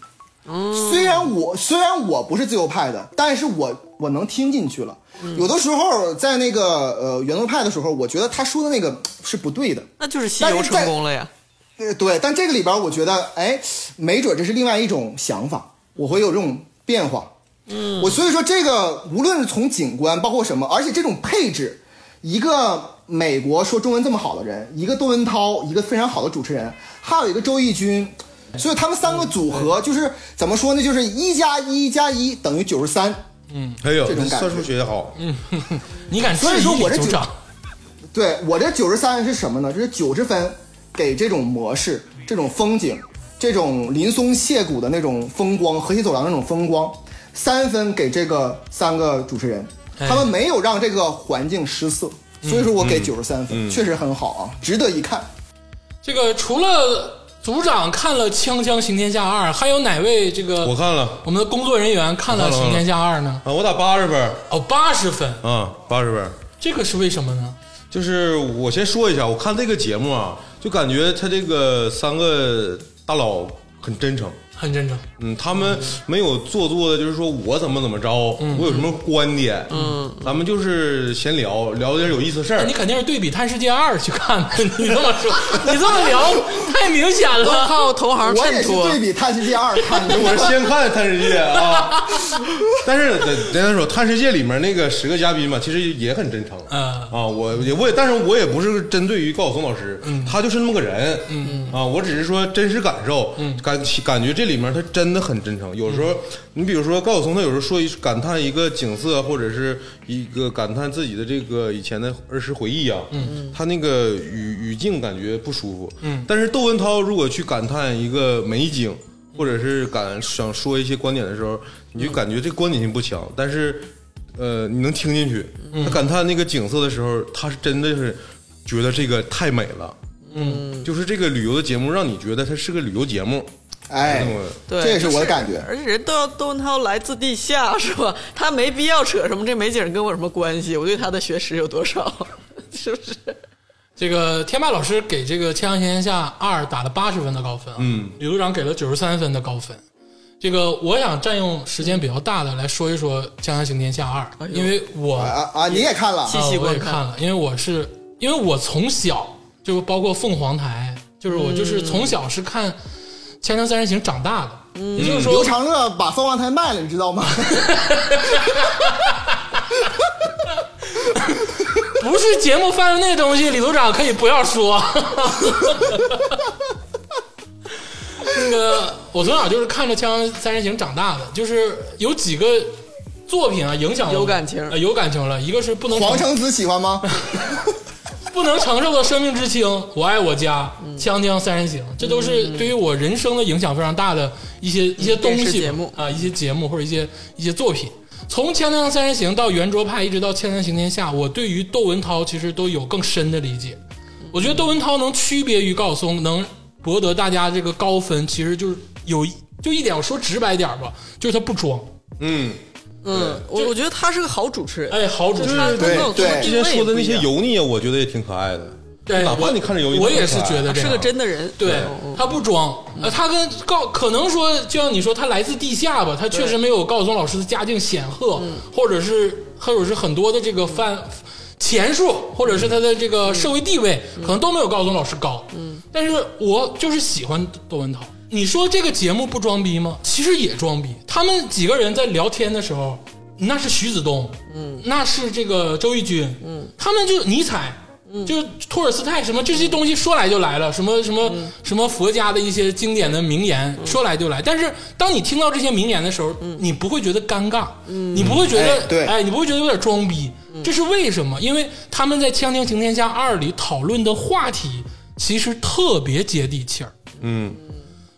虽然我虽然我不是自由派的，但是我我能听进去了。有的时候在那个呃圆桌派的时候，我觉得他说的那个 是不对的。那就是西游成功了呀。呃，对，但这个里边我觉得，哎，没准这是另外一种想法，我会有这种变化。嗯，我所以说这个无论是从景观，包括什么，而且这种配置，一个美国说中文这么好的人，一个窦文涛，一个非常好的主持人，还有一个周轶君，所以他们三个组合就是怎么说呢？就是一加一加一等于九十三。嗯哎呦，这种感觉算数学得好，你敢质所以说疑我这九长？对我这九十三是什么呢？这是九十分给这种模式、这种风景、这种林松谢谷的那种风光、河西走廊那种风光，三分给这个三个主持人，哎他们没有让这个环境失色，所以说我给九十三分，确实很好啊，值得一看。这个除了组长看了《锵锵行天下二》，还有哪位这个我看了我们的工作人员看了《行天下二》呢？啊，我打八十分哦，八十分，啊，八十分。这个是为什么呢？就是我先说一下，我看这个节目啊，就感觉他这个三个大佬很真诚。很真诚。嗯，他们没有做作的，就是说我怎么怎么着，我有什么观点，嗯，咱们就是闲聊，聊点有意思事儿你。肯定是对比《探世界二》去看的，你这么说，你这么聊太明显都了。靠同行我也是衬托对。比《探世界二》看的。我是先看《探世界》啊，但是咱咱说《探世界》里面那个十个嘉宾嘛，其实也很真诚。嗯啊，我也我也，但是我也不是针对于高晓松老师，他就是那么个人，嗯嗯啊，我只是说真实感受，嗯，感感觉这里面他真的很真诚。有时候你比如说高晓松，他有时候说一感叹一个景色，或者是一个感叹自己的这个以前的儿时回忆啊，嗯嗯，他那个语语境感觉不舒服，嗯，但是窦文涛如果去感叹一个美景。或者是感想说一些观点的时候，你就感觉这观点性不强，但是，呃，你能听进去。他感叹那个景色的时候，他是真的是觉得这个太美了。嗯，就是这个旅游的节目让你觉得它是个旅游节目。哎对，这也是我的感觉而且人都要窦文涛来自地下是吧？他没必要扯什么这美景跟我有什么关系？我对他的学识有多少？是不是？这个天霸老师给这个《锵锵行天下二》打了八十分的高分啊，嗯，李组长给了九十三分的高分。这个我想占用时间比较大的来说一说《锵锵行天下二》哎因为我啊啊，你也看了细啊我也看了，因为我是因为我从小就包括凤凰台，就是我就是从小是看《锵锵三人行》长大的，也就是说，刘长乐把凤凰台卖了，你知道吗？不是节目范围内的东西，李组长可以不要说。那个，我从小就是看着《锵锵三人行》长大的，就是有几个作品啊，影响我有感情呃有感情了。一个是不能承黄成子喜欢吗？不能承受的生命之轻，我爱我家，嗯锵锵三人行，这都是对于我人生的影响非常大的一些一些东西节目啊，一些节目或者一些一些作品。从《锵锵三人行》到圆桌派，一直到《锵锵行天下》，我对于窦文涛其实都有更深的理解。我觉得窦文涛能区别于高晓松，能博得大家这个高分，其实就是有一就一点，我说直白点吧，就是他不装。嗯，嗯，我我觉得他是个好主持人。哎，好主持人，对对之前说的那些油腻啊，我觉得也挺可爱的。对，哪怕我你看着油腻，我也是觉得这是个真的人。对嗯他不装，呃，他跟高可能说，就像你说，他来自地下吧，他确实没有高晓松老师的家境显赫，或者是或者是很多的这个范钱数，或者是他的这个社会地位，可能都没有高晓松老师高。嗯，但是我就是喜欢窦文涛。你说这个节目不装逼吗？其实也装逼。他们几个人在聊天的时候，那是徐子东，嗯，那是这个周轶君，嗯，他们就尼采。嗯就托尔斯泰什么这些东西说来就来了，什么什么什么佛家的一些经典的名言说来就来。但是当你听到这些名言的时候，你不会觉得尴尬，你不会觉得哎对哎，你不会觉得有点装逼。这是为什么？因为他们在《锵锵行天下二》里讨论的话题其实特别接地气儿。嗯，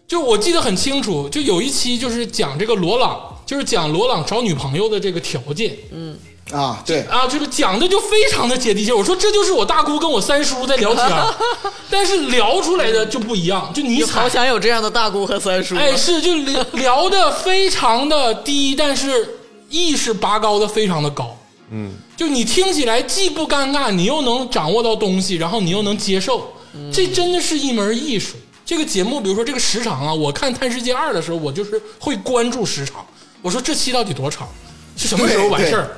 就我记得很清楚，就有一期就是讲这个罗朗，就是讲罗朗找女朋友的这个条件。嗯啊，对，啊，就是讲的就非常的接地气。我说这就是我大姑跟我三叔在聊天，但是聊出来的就不一样，就你好采，想有这样的大姑和三叔啊。哎，是就聊聊的非常的低，但是意识拔高的非常的高。嗯，就你听起来既不尴尬，你又能掌握到东西，然后你又能接受，这真的是一门艺术。这个节目，比如说这个时长啊，我看《探世界二》的时候，我就是会关注时长。我说这期到底多长？是什么时候完事儿？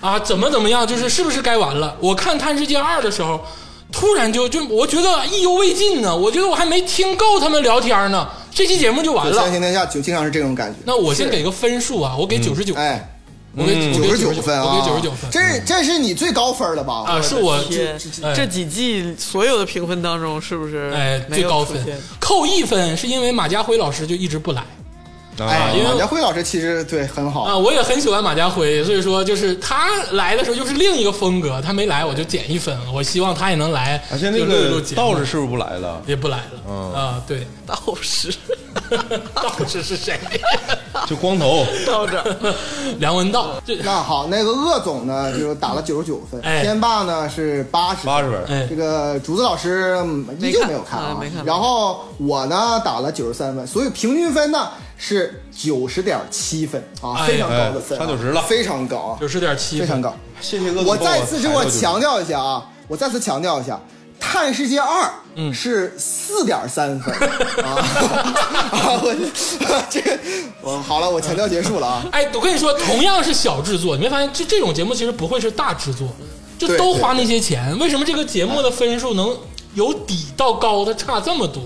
啊，怎么怎么样？就是是不是该完了？我看《探世界二》的时候，突然就就我觉得意犹未尽呢。我觉得我还没听够他们聊天呢，这期节目就完了。三行天下就经常是这种感觉。那我先给个分数啊，我给九十九，哎，我给九十九九分啊，我给九十九分。这是这是你最高分了吧？啊，是我这几季所有的评分当中，是不是哎最高分扣一分，是因为马家辉老师就一直不来哎，因为马家辉老师其实对很好啊。我也很喜欢马家辉，所以说就是他来的时候就是另一个风格，他没来我就减一分。我希望他也能来，而且那个道士是不是不来了？也不来了嗯啊。对，道士 道士是谁？就光头，道士，梁文道。那好，那个鄂总呢就打了九十九分，哎天霸呢是八十八十分。哎这个竹子老师嗯依旧没有看啊没看啊没看，然后我呢打了九十三分，所以平均分呢是九十点七分啊，哎非常高的分差90了非常高啊，九十点七分，非常高。谢谢我再次这我抬到90强调一下啊，我再次强调一下，《探世界二》嗯是四点三分 啊啊！我这个我好了，我强调结束了啊。哎，我跟你说，同样是小制作，你没发现这这种节目其实不会是大制作，就都花那些钱，为什么这个节目的分数能由底到高，它差这么多？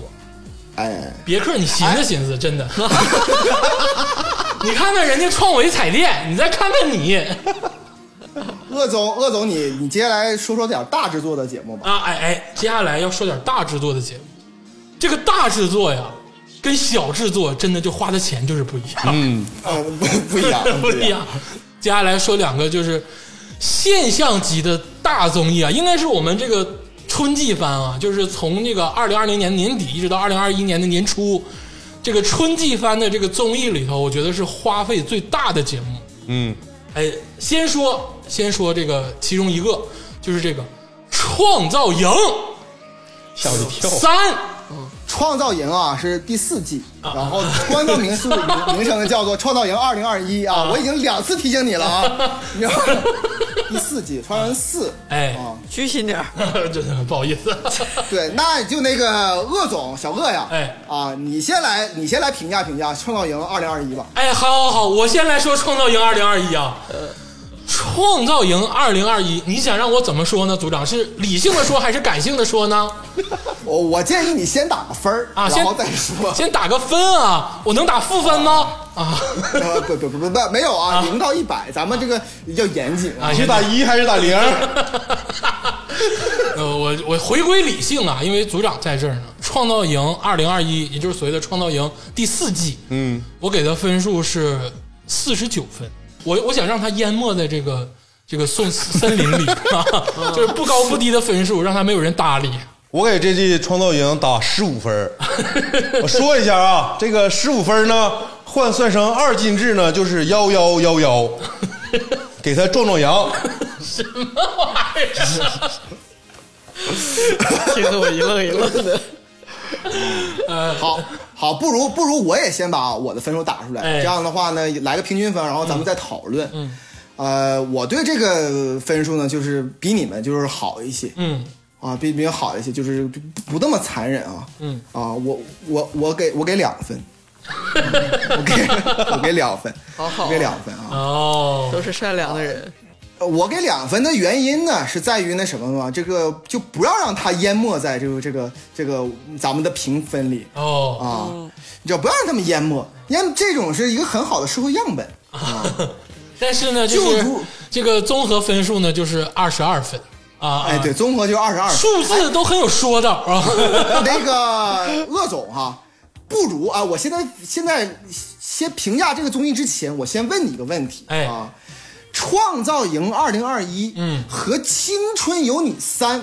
哎，别克，你寻思寻思，真的。你看看人家创维彩电，你再看看你鄂总，鄂总，你你接下来说说点大制作的节目吧。啊，哎哎，接下来要说点大制作的节目。这个大制作呀，跟小制作真的就花的钱就是不一样。嗯，嗯，不 不一样，不一样。接下来说两个就是现象级的大综艺啊，应该是我们这个春季番啊，就是从这个二零二零年年底一直到二零二一年的年初，这个春季番的这个综艺里头，我觉得是花费最大的节目。嗯，哎，先说先说这个其中一个，就是这个《创造营吓我一跳。三》。创造营啊是第四季，然后官方名字名名称叫做《创造营二零二一》啊，我已经两次提醒你了啊，你知道吗？第四季《创造营四》哎啊，居心点儿。真的不好意思。对，那就那个鄂总小鄂呀，哎啊，你先来，你先来评价评价《创造营二零二一》吧。哎，好好好，我先来说《创造营二零二一》啊。创造营二零二一，你想让我怎么说呢？组长是理性的说还是感性的说呢？我 我建议你先打个分儿啊，先然后再说。先打个分啊！我能打负分吗？啊呃，不不不不不，没有啊，零到一百，咱们这个要严谨啊啊！你是打一还是打零？呃，我我回归理性啊，因为组长在这儿呢。创造营二零二一，也就是所谓的创造营第四季，嗯，我给的分数是四十九分。我我想让他淹没在这个这个宋森林里啊，就是不高不低的分数，让他没有人搭理。我给这季创造营打十五分我说一下啊，这个十五分呢，换算成二进制呢，就是幺幺幺幺，给他壮壮阳。什么玩意儿？听得我一愣一愣的。好好，不如不如我也先把我的分数打出来，哎这样的话呢，来个平均分，然后咱们再讨论。嗯，呃，我对这个分数呢，就是比你们就是好一些嗯啊，比比较好一些，就是不不那么残忍啊。嗯啊，我我我给我给两分，我给我给两分，好好我给两分啊。哦，都是善良的人。呃我给两分的原因呢，是在于那什么嘛，这个就不要让它淹没在这个这个这个咱们的评分里哦，啊，你知道不要让他们淹没，淹这种是一个很好的社会样本啊。但是呢，就就是如这个综合分数呢，就是二十二分啊。哎，对，，综合就二十二。数字都很有说道啊。那个鄂总哈，不如啊，我现在现在先评价这个综艺之前，我先问你一个问题，哎啊，创造营二零二一，嗯和青春有你三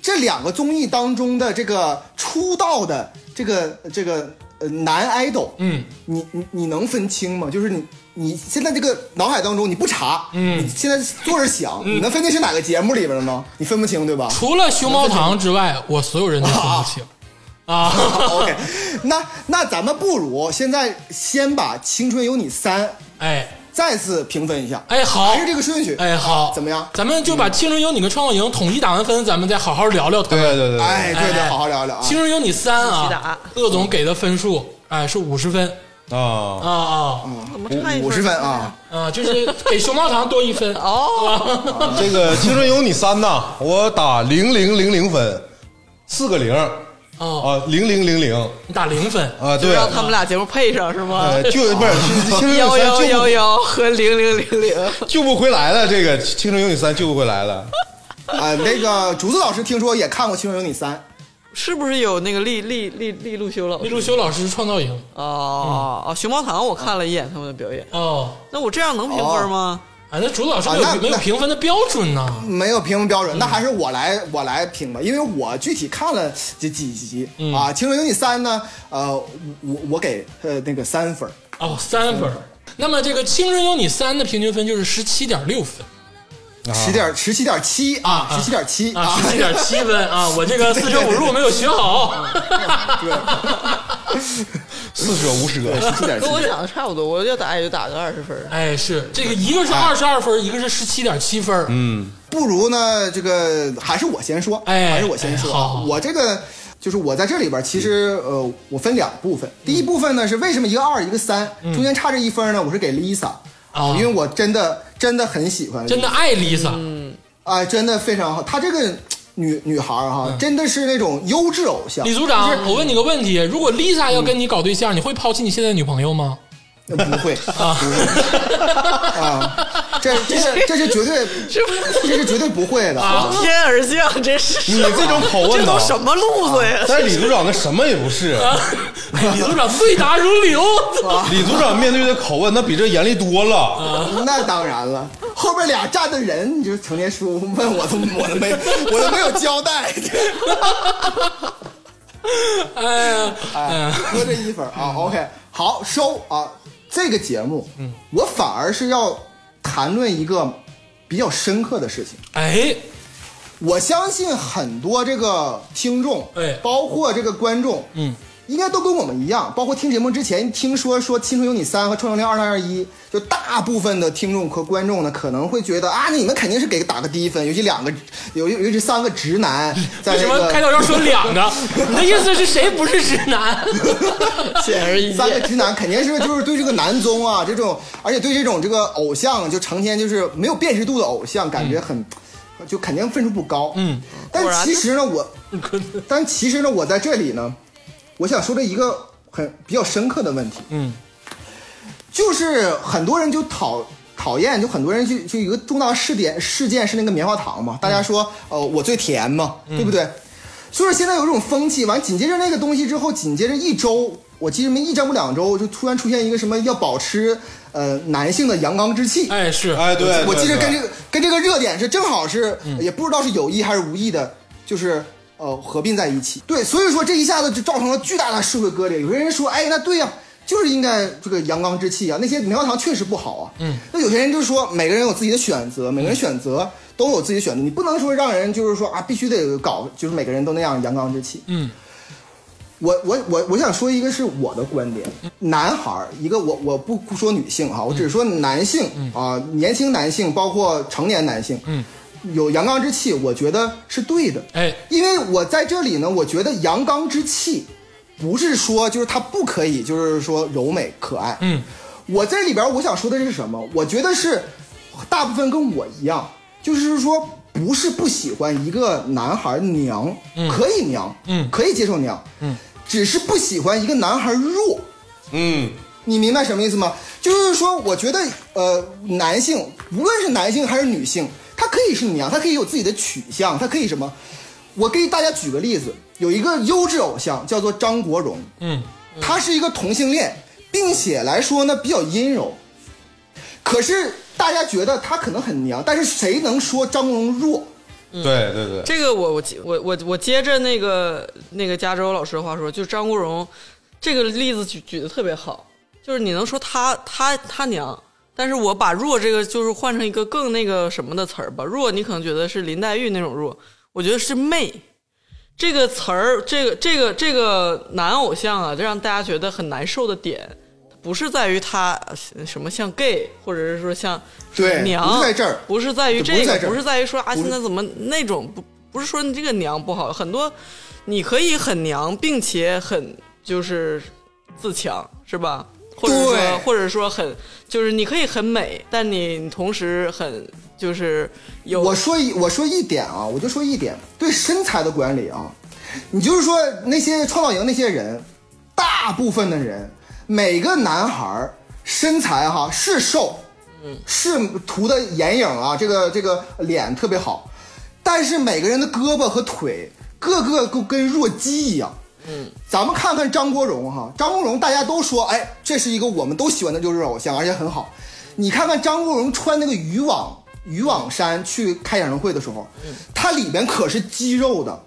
这两个综艺当中的这个出道的这个这个呃男 idol，嗯，你你你能分清吗？就是你你现在这个脑海当中你不查，嗯你现在坐着想，你能分清是哪个节目里边的吗？你分不清对吧？除了熊猫堂之外，我所有人都分不清啊。OK，那那咱们不如现在先把《青春有你三》哎再次评分一下，哎，好，还是这个顺序，哎好，怎么样？咱们就把《青春有你》跟《创造营》统一打完分，咱们再好好聊聊。对对对对，哎，对对，哎好好聊聊啊。青春有你三啊打，鄂总给的分数哎是五十分。啊，啊。啊怎么差一五十分啊，啊，就是给熊猫糖多一分 哦，这个《青春有你三》呐，我打零零零零分，四个零啊，哦，零零零零。你打零分。啊，就对，让他们俩节目配上是吗？呃，就不是《青春有幺你三》救不 幺幺幺和零零零零，救不回来了，这个《青春有你三》救不回来了。啊，那个竹子老师听说也看过《青春有你三》，是不是有那个利利利利路修老李师？路修老师创造营。哦哦，熊猫堂我看了一眼他们的表演，哦，那我这样能评分吗？啊，那竹子老师没有啊没有评分的标准呢。没有评分标嗯。准，那还是我来我来评吧，因为我具体看了这几集嗯。啊，《青春有你三》呢，呃，我我给呃那个三分儿，哦，三分儿。那么这个《青春有你三》的平均分就是十七点六分，十点十七点七啊十七点七啊，十七点七分 啊！我这个四舍五入没有学好。四舍五舍，十七点七跟。我想的差不多，我要打也就打个二十分儿。哎，是这个一个是二十二分，一个是十七点七分。嗯，不如呢，这个还是我先说，哎还是我先说。我这个就是我在这里边，其实呃，我分两部分。第一部分呢是为什么一个二一个三，中间差这一分呢？我是给 Lisa 啊因为我真的真的很喜欢，真的爱 Lisa，啊、真的非常好。她这个女女孩儿哈，真的是那种优质偶像。李组长，我问你个问题：如果 Lisa 要跟你搞对象，你会抛弃你现在的女朋友吗？呃不会啊，不会啊，这这是这是绝对，这是绝对不会的啊。从天而降，这是你这种口问这都什么路子呀？但是李组长那什么也不是，哎李组长对答如流。李组长面对的口问那比这严厉多了。那当然了，后边俩站的人，你就成天说问我都我都没我都没有交代，哎呀，哎，搁这一分啊。OK，好收啊。这个节目，嗯，我反而是要谈论一个比较深刻的事情。哎，我相信很多这个听众，哎。包括这个观众，嗯，应该都跟我们一样，包括听节目之前听说说《青春有你三》和《创造营二零二一》，就大部分的听众和观众呢，可能会觉得啊，你们肯定是给打个低分，尤其两个，尤尤其三个直男在为什么这个开头要说两个？你的意思是谁不是直男？显而易见三个。直男肯定是就是对这个男综啊这种，而且对这种这个偶像就成天就是没有辨识度的偶像，感觉很，就肯定分数不高。嗯，但其实呢，我，但其实呢，我在这里呢，我想说的一个很比较深刻的问题，嗯，就是很多人就讨讨厌，就很多人就就一个重大事点事件是那个棉花糖嘛，大家说，呃，我最甜嘛，对不对？所以说现在有一种风气，完紧接着那个东西之后，紧接着一周，我记得没一周不两周，就突然出现一个什么要保持呃男性的阳刚之气，哎，是，哎，对，我记得跟这个跟这个热点是正好是，也不知道是有意还是无意的，就是呃合并在一起。对，所以说这一下子就造成了巨大的社会割裂。有些人说，哎，那对呀、就是应该这个阳刚之气啊，那些棉花糖确实不好啊。嗯，那有些人就说，每个人有自己的选择，每个人选择都有自己的选择，你不能说让人就是说啊，必须得搞，就是每个人都那样阳刚之气。嗯，我我我我想说一个是我的观点，男孩儿一个我我不不说女性哈，我只是说男性啊、年轻男性包括成年男性，嗯，有阳刚之气，我觉得是对的，哎，因为我在这里呢，我觉得阳刚之气不是说就是他不可以，就是说柔美可爱，嗯，我这里边我想说的是什么？我觉得是大部分跟我一样，就是说不是不喜欢一个男孩娘，可以娘，嗯。可以接受娘，嗯，只是不喜欢一个男孩弱。嗯，你明白什么意思吗？就是说，我觉得呃，男性无论是男性还是女性，他可以是娘，他可以有自己的取向，他可以什么？我给大家举个例子，有一个优质偶像叫做张国荣，嗯，他是一个同性恋，并且来说呢比较阴柔。可是大家觉得他可能很娘，但是谁能说张国荣弱？对对对，这个我我我我我接着那个那个加州老师的话说，就张国荣这个例子举举的特别好，就是你能说他他他娘，但是我把弱这个就是换成一个更那个什么的词儿吧，弱你可能觉得是林黛玉那种弱，我觉得是媚。这个词儿，这个这个这个男偶像啊，这让大家觉得很难受的点，不是在于他呃什么像 gay，或者是说像对娘，不是在这儿。不是在于这个，不是在于说啊，现在怎么那种不不是说你这个娘不好，很多你可以很娘，并且很就是自强，是吧？或者说对或者说很就是你可以很美，但你你同时很就是有我说一我说一点啊，我就说一点，对身材的管理啊，你就是说那些创造营那些人，大部分的人，每个男孩身材哈是瘦，嗯，是涂的眼影啊，这个这个脸特别好，但是每个人的胳膊和腿个个都跟弱鸡一样。嗯，咱们看看张国荣哈，张国荣大家都说，哎，这是一个我们都喜欢的就是偶像，而且很好。你看看张国荣穿那个渔网渔网衫去开演唱会的时候，他里边可是肌肉的，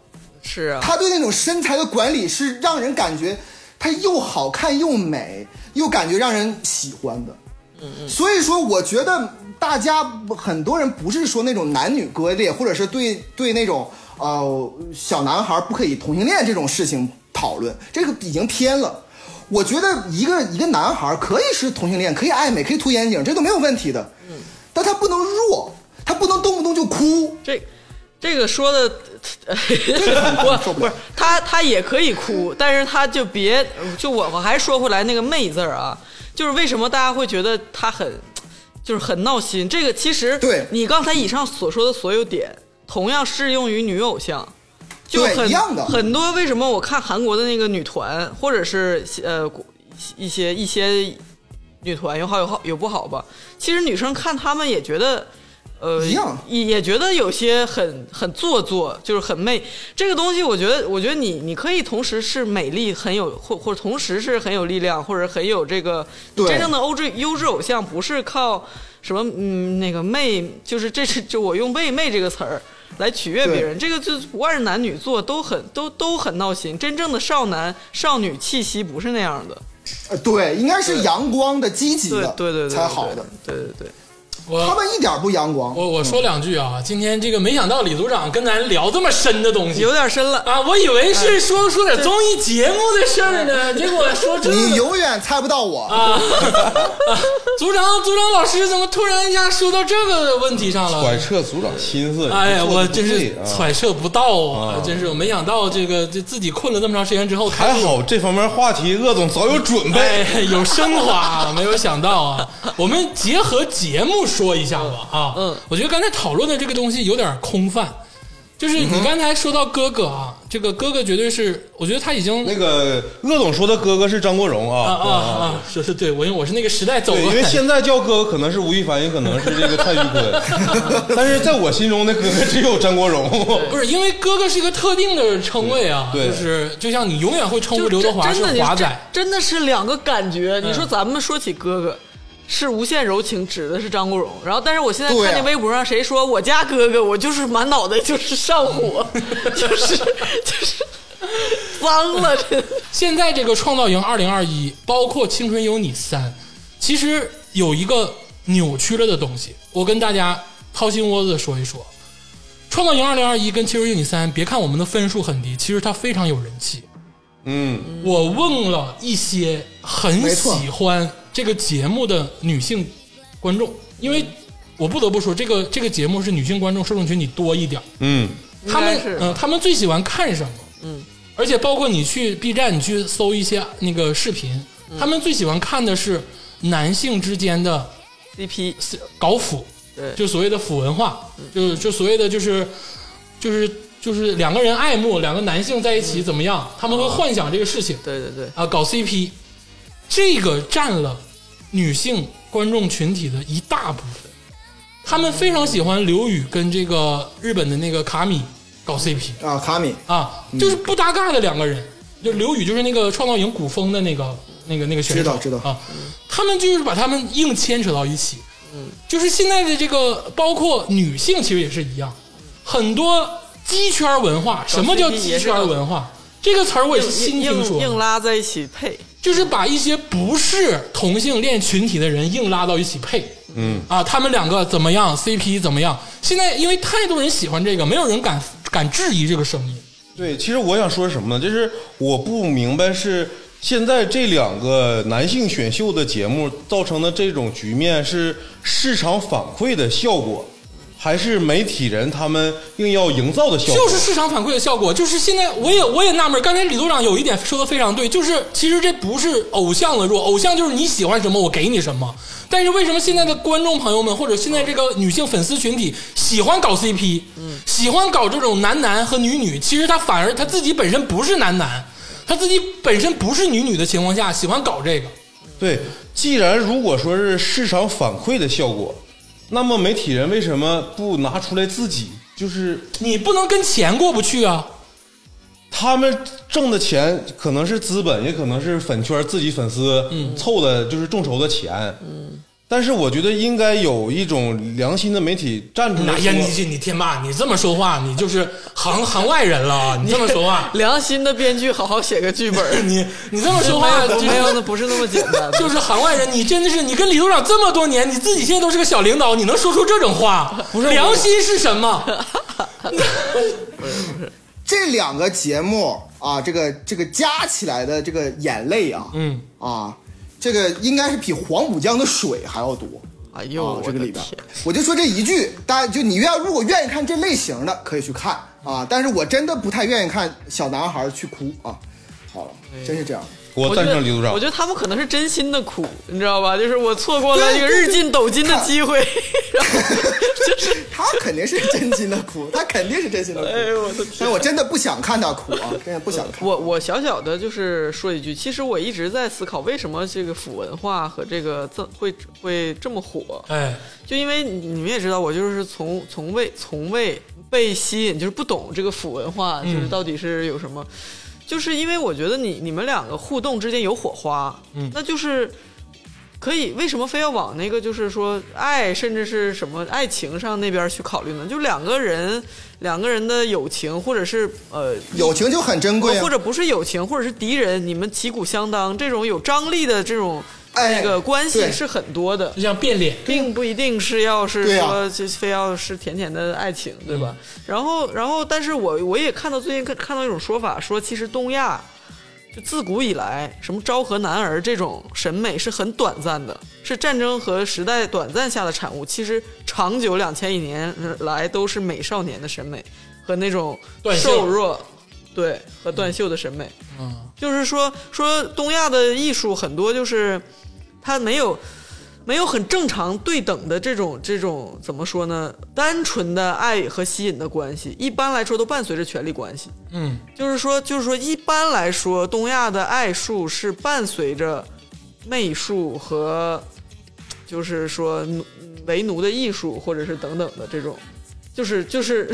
是啊，他对那种身材的管理是让人感觉他又好看又美，又感觉让人喜欢的。嗯嗯。所以说，我觉得大家很多人不是说那种男女割裂，或者是对对那种呃小男孩不可以同性恋这种事情讨论，这个已经偏了。我觉得一个一个男孩可以是同性恋，可以爱美，可以涂眼影，这都没有问题的。嗯但他不能弱，他不能动不动就哭。这这个说的，我不是他他也可以哭，但是他就别就我我还说回来那个媚字儿啊，就是为什么大家会觉得他很就是很闹心？这个其实对你刚才以上所说的所有点，同样适用于女偶像。就很一样的很多为什么我看韩国的那个女团，或者是呃一些一些女团有好有好有不好吧，其实女生看她们也觉得。呃，一样也也觉得有些很很做作，就是很媚。这个东西，我觉得，我觉得你你可以同时是美丽，很有或或者同时是很有力量，或者很有这个对真正的欧质优质偶像，不是靠什么嗯那个媚，就是这是就我用媚媚这个词儿来取悦别人，这个就不管是男女做都很都都很闹心。真正的少男少女气息不是那样的，呃，对，应该是阳光的、积极的，对对对，才好的。对对对。他们一点不阳光。我我说两句啊，今天这个没想到李组长跟咱聊这么深的东西有点深了。啊，我以为是说说点综艺节目的事儿呢，结果说这你永远猜不到我。啊，组长组长老师怎么突然一下说到这个问题上了？揣测组长心思，哎呀，我真是揣测不到啊！啊真是我没想到这个这自己困了那么长时间之后，还好这方面话题，鄂总早有准备。哎有升华，没有想到啊！我们结合节目说一下吧啊！嗯，我觉得刚才讨论的这个东西有点空泛，就是嗯你刚才说到哥哥啊，这个哥哥绝对是，我觉得他已经那个鄂总说的哥哥是张国荣啊啊啊啊，是是对我因为我是那个时代走对，过来的。因为现在叫哥哥可能是吴亦凡，也可能是这个蔡徐坤，但是在我心中的哥哥只有张国荣。不是因为哥哥是一个特定的称谓啊，对就是就像你永远会称呼刘德华是真的华仔，真真的是两个感觉。嗯你说咱们说起哥哥。是无限柔情，指的是张国荣。然后，但是我现在看见微博上谁说我家哥哥，我就是满脑袋就是上火，就是 就是脏了。这现在这个《创造营2021》，包括《青春有你三》，其实有一个扭曲了的东西，我跟大家掏心窝子的说一说。《创造营2021》跟《青春有你三》，别看我们的分数很低，其实它非常有人气。嗯，我问了一些很喜欢这个节目的女性观众，因为我不得不说，这个这个节目是女性观众受众群体多一点儿。嗯，他们嗯、他们最喜欢看什么？嗯，而且包括你去 B 站，你去搜一些那个视频，他们最喜欢看的是男性之间的 CP 搞腐，对。就所谓的腐文化，就就所谓的就是就是就是两个人爱慕，两个男性在一起怎么样，他们会幻想这个事情对对对，啊，搞 CP，这个占了女性观众群体的一大部分，他们非常喜欢刘宇跟这个日本的那个卡米搞 CP。啊，卡米，啊，就是不搭嘎的两个人，就刘宇就是那个创造营古风的那个那个那个选手，知道知道。啊，他们就是把他们硬牵扯到一起，嗯，就是现在的这个包括女性其实也是一样，很多鸡圈文化，什么叫鸡圈文化？这个词儿我也是新听说。硬硬，拉在一起配。就是把一些不是同性恋群体的人硬拉到一起配，嗯啊，他们两个怎么样，CP 怎么样？现在因为太多人喜欢这个，没有人敢敢质疑这个声音。对，其实我想说什么呢？就是我不明白是现在这两个男性选秀的节目造成的这种局面是市场反馈的效果，还是媒体人他们硬要营造的效果？就是市场反馈的效果，就是现在我也我也纳闷，刚才李组长有一点说的非常对，就是其实这不是偶像的弱，偶像就是你喜欢什么我给你什么。但是为什么现在的观众朋友们或者现在这个女性粉丝群体喜欢搞 CP，喜欢搞这种男男和女女，其实他反而他自己本身不是男男，他自己本身不是女女的情况下喜欢搞这个。对，既然如果说是市场反馈的效果，那么媒体人为什么不拿出来自己？就是你不能跟钱过不去啊！他们挣的钱可能是资本，也可能是粉圈自己粉丝凑的，就是众筹的钱。但是我觉得应该有一种良心的媒体站出来哎呀，你你你天霸，你这么说话，你就是行行外人了。你这么说话，良心的编剧好好写个剧本，你你这么说没话，没有，那不是那么简单。就是行外人。你真的是，你跟李组长这么多年，你自己现在都是个小领导，你能说出这种话？不是良心是什么？这两个节目啊，这个这个加起来的这个眼泪啊，嗯啊，这个应该是比黄浦江的水还要多。哎呦，啊，这个里边，我就说这一句，大家就你愿如果愿意看这类型的，可以去看啊。但是我真的不太愿意看小男孩去哭啊。好了，真是这样。我赞成李组长我觉得他们可能是真心的苦，你知道吧？就是我错过了对这个日进斗金的机会，就是，他肯定是真心的苦，他肯定是真心的苦。哎呦我的天！但我真的不想看他苦啊，真的不想看。我我小小的就是说一句，其实我一直在思考，为什么这个腐文化和这个这会会这么火？哎，就因为你你们也知道，我就是从从未从未被吸引，就是不懂这个腐文化，就是到底是有什么。就是因为我觉得你你们两个互动之间有火花，嗯，那就是可以为什么非要往那个就是说爱甚至是什么爱情上那边去考虑呢？就两个人两个人的友情，或者是呃友情就很珍贵啊，或者不是友情，或者是敌人，你们旗鼓相当，这种有张力的这种哎那个关系是很多的。就像变脸，并不一定是要是说就非要是甜甜的爱情，对吧？然后，然后，但是我我也看到最近看看到一种说法，说其实东亚就自古以来，什么昭和男儿这种审美是很短暂的，是战争和时代短暂下的产物。其实长久两千亿年来都是美少年的审美和那种瘦弱，对和断袖的审美。嗯，就是说说东亚的艺术很多就是它没有没有很正常对等的这种这种怎么说呢？单纯的爱和吸引的关系，一般来说都伴随着权力关系。嗯，就是说，就是说，一般来说，东亚的爱术是伴随着媚术和，就是说奴为奴的艺术，或者是等等的这种，就是就是。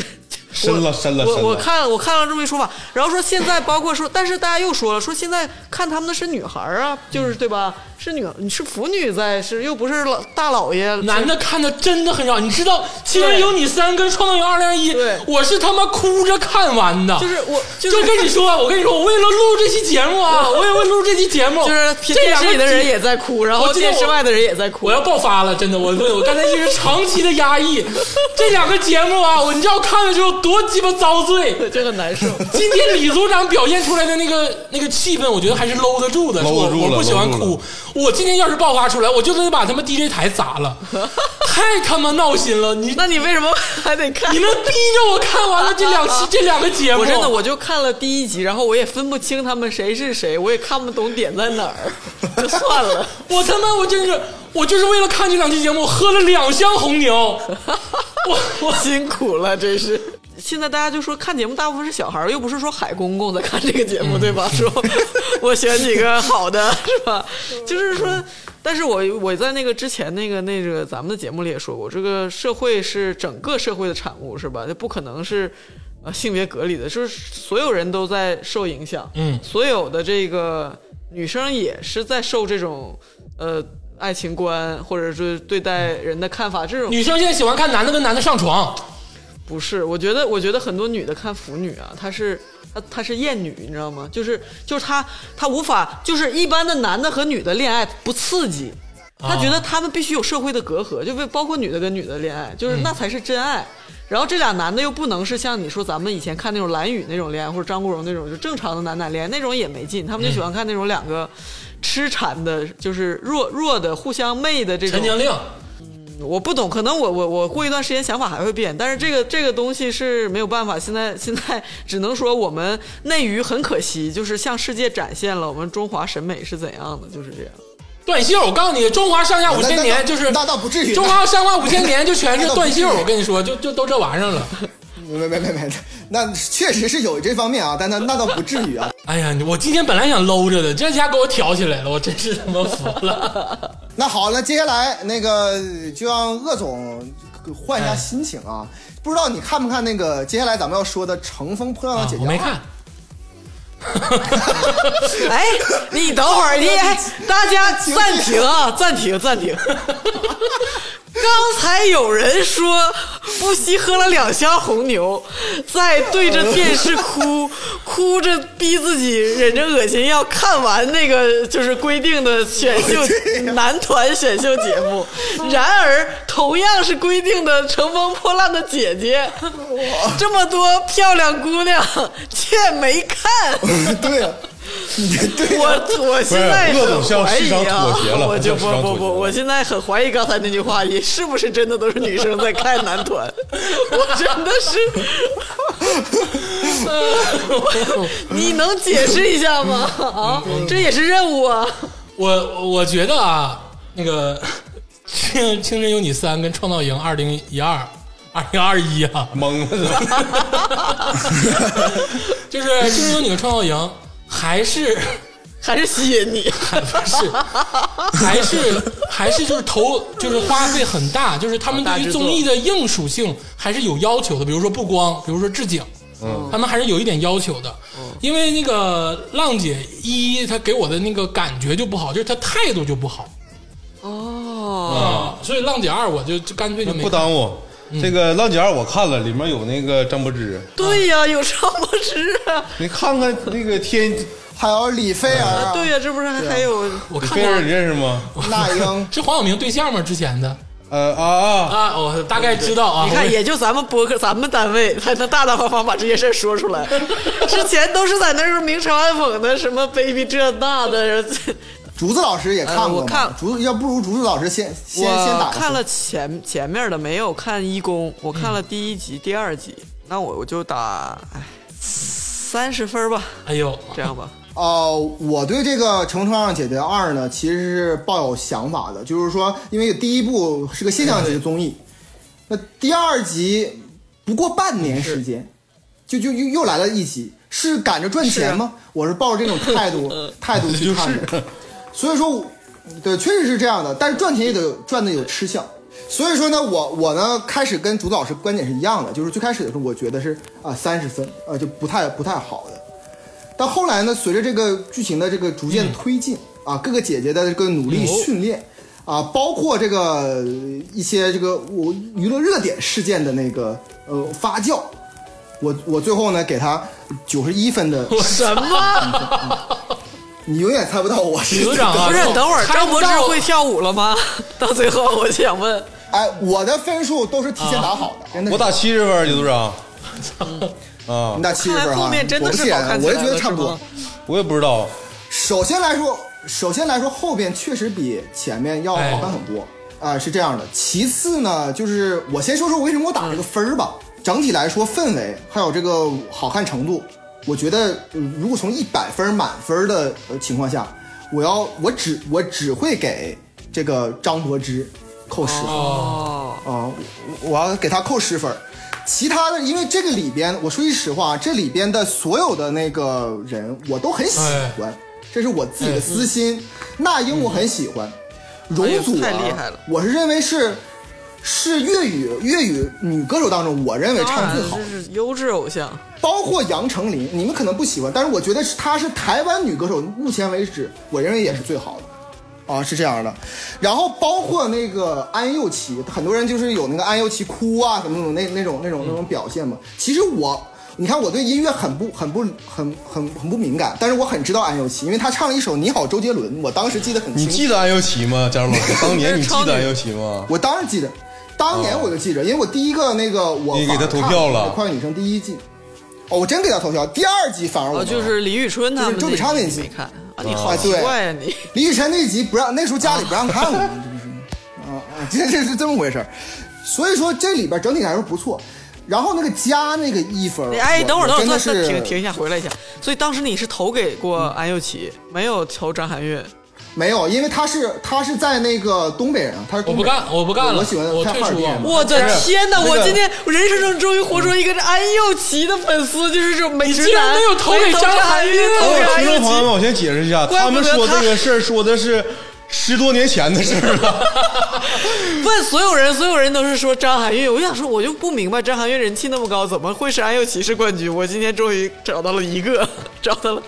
深了深了我深了我看我看了这么一说法，然后说现在包括说，但是大家又说了，说现在看他们的是女孩儿啊，就是对吧？是女你是腐女在，是又不是老大老爷。男的看的真的很少，你知道《青春有你三》跟《创造营二零一对》，我是他妈哭着看完的。就是我就就是跟你说，我跟你说，我为了录这期节目啊，我也为了录这期节目，就是电视里的人也在哭，然后电视外的人也在哭。我要爆发了，真的，我我刚才一直长期的压抑，这两个节目啊，我你知道看的时候多鸡巴遭罪。这很难受。今天李组长表现出来的那个那个气氛，我觉得还是搂得住的。我搂得住我不喜欢哭，我今天要是爆发出来，我就得把他们 DJ 台砸了，太他妈闹心了！你那你为什么还得看？你能逼着我看完了这两期这两个节目，我真的我就看了第一集，然后我也分不清他们谁是谁，我也看不懂点在哪儿，就算了。我他妈我真是我就是为了看这两期节目，我喝了两箱红牛。我我辛苦了，真是。现在大家就说看节目大部分是小孩儿，又不是说海公公在看这个节目，对吧？说 我选几个好的，是吧？就是说，但是我我在那个之前那个那个咱们的节目里也说过，这个社会是整个社会的产物，是吧？这不可能是呃性别隔离的，就是所有人都在受影响，嗯所有的这个女生也是在受这种呃爱情观或者是对待人的看法这种女生现在喜欢看男的跟男的上床，不是，我觉得，我觉得很多女的看腐女啊，她是她她是厌女，你知道吗？就是就是她她无法，就是一般的男的和女的恋爱不刺激，她觉得他们必须有社会的隔阂，就包括女的跟女的恋爱，就是那才是真爱。然后这俩男的又不能是像你说咱们以前看那种蓝宇那种恋爱，或者张国荣那种就正常的男男恋爱，那种也没劲，他们就喜欢看那种两个痴缠的，就是弱弱的互相媚的这种陈情令。我不懂，可能我我我过一段时间想法还会变，但是这个这个东西是没有办法，现在现在只能说我们内娱很可惜，就是向世界展现了我们中华审美是怎样的，就是这样。断袖，我告诉你，中华上下五千年就是那倒不至于中华上下五千年就全是断袖。我跟你说，就就都这玩意儿了。没没没没，那确实是有这方面啊，但那那倒不至于啊。哎呀，我今天本来想搂着的，这下给我挑起来了，我真是他妈服了。那好，那接下来那个就让鄂总换一下哎心情啊。不知道你看不看那个接下来咱们要说的《乘风破浪的姐姐》？啊我没看，哎，你等会儿，你哎大家暂停啊，暂停，暂停。刚才有人说不惜喝了两箱红牛，在对着电视哭，哭着逼自己忍着恶心要看完那个就是规定的选秀男团选秀节目。然而，同样是规定的乘风破浪的姐姐，这么多漂亮姑娘却没看。对啊，我啊我现在不是鄂总很怀向市场疑啊妥协了，我就不不不，我现在很怀疑刚才那句话，也是不是真的都是女生在看男团？我真的是，你能解释一下吗？啊，这也是任务啊！我我觉得啊，那个《青青春有你三》跟《创造营二零一二》二零二一啊，懵了是吧？就是《青春有你》和《创造营》还是 还是吸引你，还不是，还是还是就是投就是花费很大，就是他们对于综艺的硬属性还是有要求的，比如说布光，比如说置景，嗯，他们还是有一点要求的。因为那个浪姐一，她给我的那个感觉就不好，就是她态度就不好。哦，啊，所以浪姐二我就就干脆就没看不耽误。这个《浪姐二》我看了，里面有那个张柏芝，对呀，有张柏芝啊，你看看那个天，还有李菲儿啊，对呀，这不是还有我看菲儿你认识吗？那英，是黄晓明对象吗？之前的呃啊啊，啊，我大概知道啊。你看，也就咱们播客，咱们单位才能大大方方把这些事儿说出来。之前都是在那儿明嘲暗讽的，什么 baby 这那的。竹子老师也看过吗？呃我看竹子，要不如竹子老师先先先打看了前前面的，没有看一公，我看了第一集、第二集。那我我就打哎三十分吧，哎呦，这样吧。哦，我对这个《乘风破浪姐姐二》呢，其实是抱有想法的，就是说，因为第一部是个现象级的综艺，那第二集不过半年时间，就就又又来了一集，是赶着赚钱吗？我是抱着这种态度 态度去看的，所以说，对，确实是这样的，但是赚钱也得赚的有吃相。所以说呢，我我呢开始跟主子老师观点是一样的，就是最开始的时候，我觉得是啊三十分，呃就不太不太好的。但后来呢，随着这个剧情的这个逐渐推进、啊，各个姐姐的这个努力训练、啊，包括这个呃一些这个我娱乐热点事件的那个呃发酵，我我最后呢给他九十一分的，什么？你永远猜不到我是李组长啊，不是，等会儿猜张柏芝会跳舞了吗？到最后，我就想问，哎，我的分数都是提前打好的，真的。我打七十分，李组长。啊你，打七十分哈，看来后面真的是好看起来我也觉得差不多。我也不知道。首先来说，首先来说，后边确实比前面要好看很多啊、是这样的。其次呢，就是我先说说我为什么我打这个分儿吧。整体来说，氛围还有这个好看程度，我觉得，嗯如果从一百分满分的呃情况下，我要我只我只会给这个张柏芝扣十分。哦，啊、我我要给他扣十分儿。其他的，因为这个里边，我说句实话，这里边的所有的那个人我都很喜欢，这是我自己的私心。那英我很喜欢，容祖哎太厉儿害了我是认为是是粤语粤语女歌手当中，我认为唱最好这。是优质偶像。包括杨丞琳，你们可能不喜欢，但是我觉得是她是台湾女歌手，目前为止我认为也是最好的，啊，是这样的。然后包括那个安又琪，很多人就是有那个安又琪哭啊什么那种那那种那种那种表现嘛。其实我，你看我对音乐很不很不很很很不敏感，但是我很知道安又琪，因为她唱了一首《你好周杰伦》，我当时记得很清楚。你记得安又琪吗？加入老师，当年你记得安又琪吗？我当然记得，当年我就记着，因为我第一个那个我你给他投票了。快乐女声第一季，哦，我真给他投票，第二季反而我哦，就是李宇春他们就是周笔畅那集。集没看。啊，你好啊奇怪呀你。李宇春那集不让，那时候家里不让看我，这不是啊啊，这这是这么回事儿。所以说这里边整体来说不错。然后那个加那个一分儿，哎，我等会儿，等会儿，停停一下，回来一下。所以当时你是投给过安又琪，没有投张含韵。没有，因为他是他是在那个东北人，他是东北人我不干，我不干了，我喜欢我退出。我的天哪！我今天我人生中终于活出一个安又琪的粉丝，就是这种美食你竟然男没有投给张含韵投给安又琪。听众朋友们，我先解释一下，他们说这个事儿说的是十多年前的事儿了。问所有人，所有人都是说张含韵。我想说，我就不明白张含韵人气那么高，怎么会是安又琪是冠军？我今天终于找到了一个，找到了。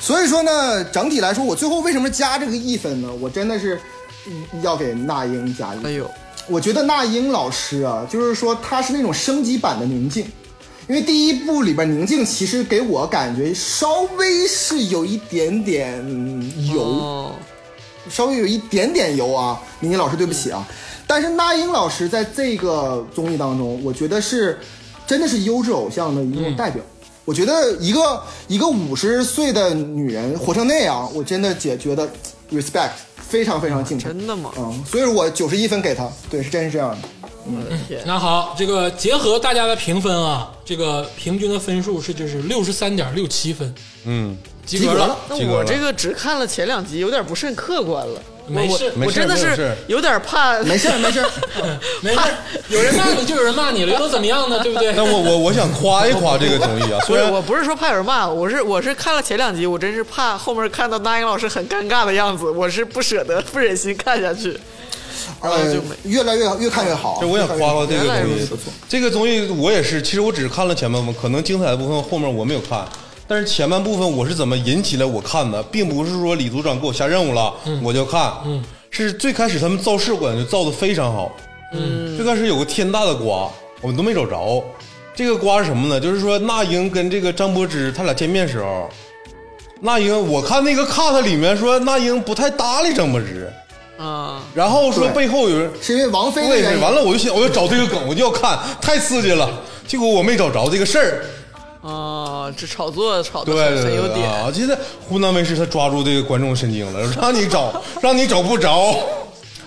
所以说呢，整体来说，我最后为什么加这个一分呢？我真的是嗯要给那英加一分。哎呦，我觉得那英老师啊，就是说她是那种升级版的宁静，因为第一部里边宁静其实给我感觉稍微是有一点点嗯油，哦，稍微有一点点油啊，宁静老师对不起啊。但是那英老师在这个综艺当中，我觉得是真的是优质偶像的一种代表。我觉得一个一个五十岁的女人活成那样，我真的姐觉得 respect 非常非常敬佩。真的吗？嗯，所以说我九十一分给她，对，是真是这样的。我的天，那好，这个结合大家的评分啊，这个平均的分数是就是六十三点六七分，嗯，及格了。那我这个只看了前两集，有点不甚客观了。没事我我真的是有点怕。没事没事，没事，有人骂你就有人骂你了，又能怎么样呢？对不对？那我我我想夸一夸这个综艺啊，不是，虽然我不是说怕有人骂，我是我是看了前两集，我真是怕后面看到那英老师很尴尬的样子，我是不舍得、不忍心看下去。然后呃就，越来越越看越好。这我想夸夸这个综艺这个综艺我也是，其实我只是看了前半部分，可能精彩的部分后面我没有看。但是前半部分我是怎么引起来我看的，并不是说李组长给我下任务了、我就看，嗯，是最开始他们造势馆就造的非常好，嗯，最开始有个天大的瓜，我们都没找着。这个瓜是什么呢？就是说那英跟这个张柏芝他俩见面时候，那英我看那个 cut 里面说那英不太搭理张柏芝，啊，然后说背后有人是因为王菲的对，原因。完了我就想我要找这个梗，我就要看，太刺激了。结果我没找着这个事儿，啊，这炒作炒的对对对很有点。对啊！现在湖南卫视他抓住这个观众神经了，让你找，让你找不着。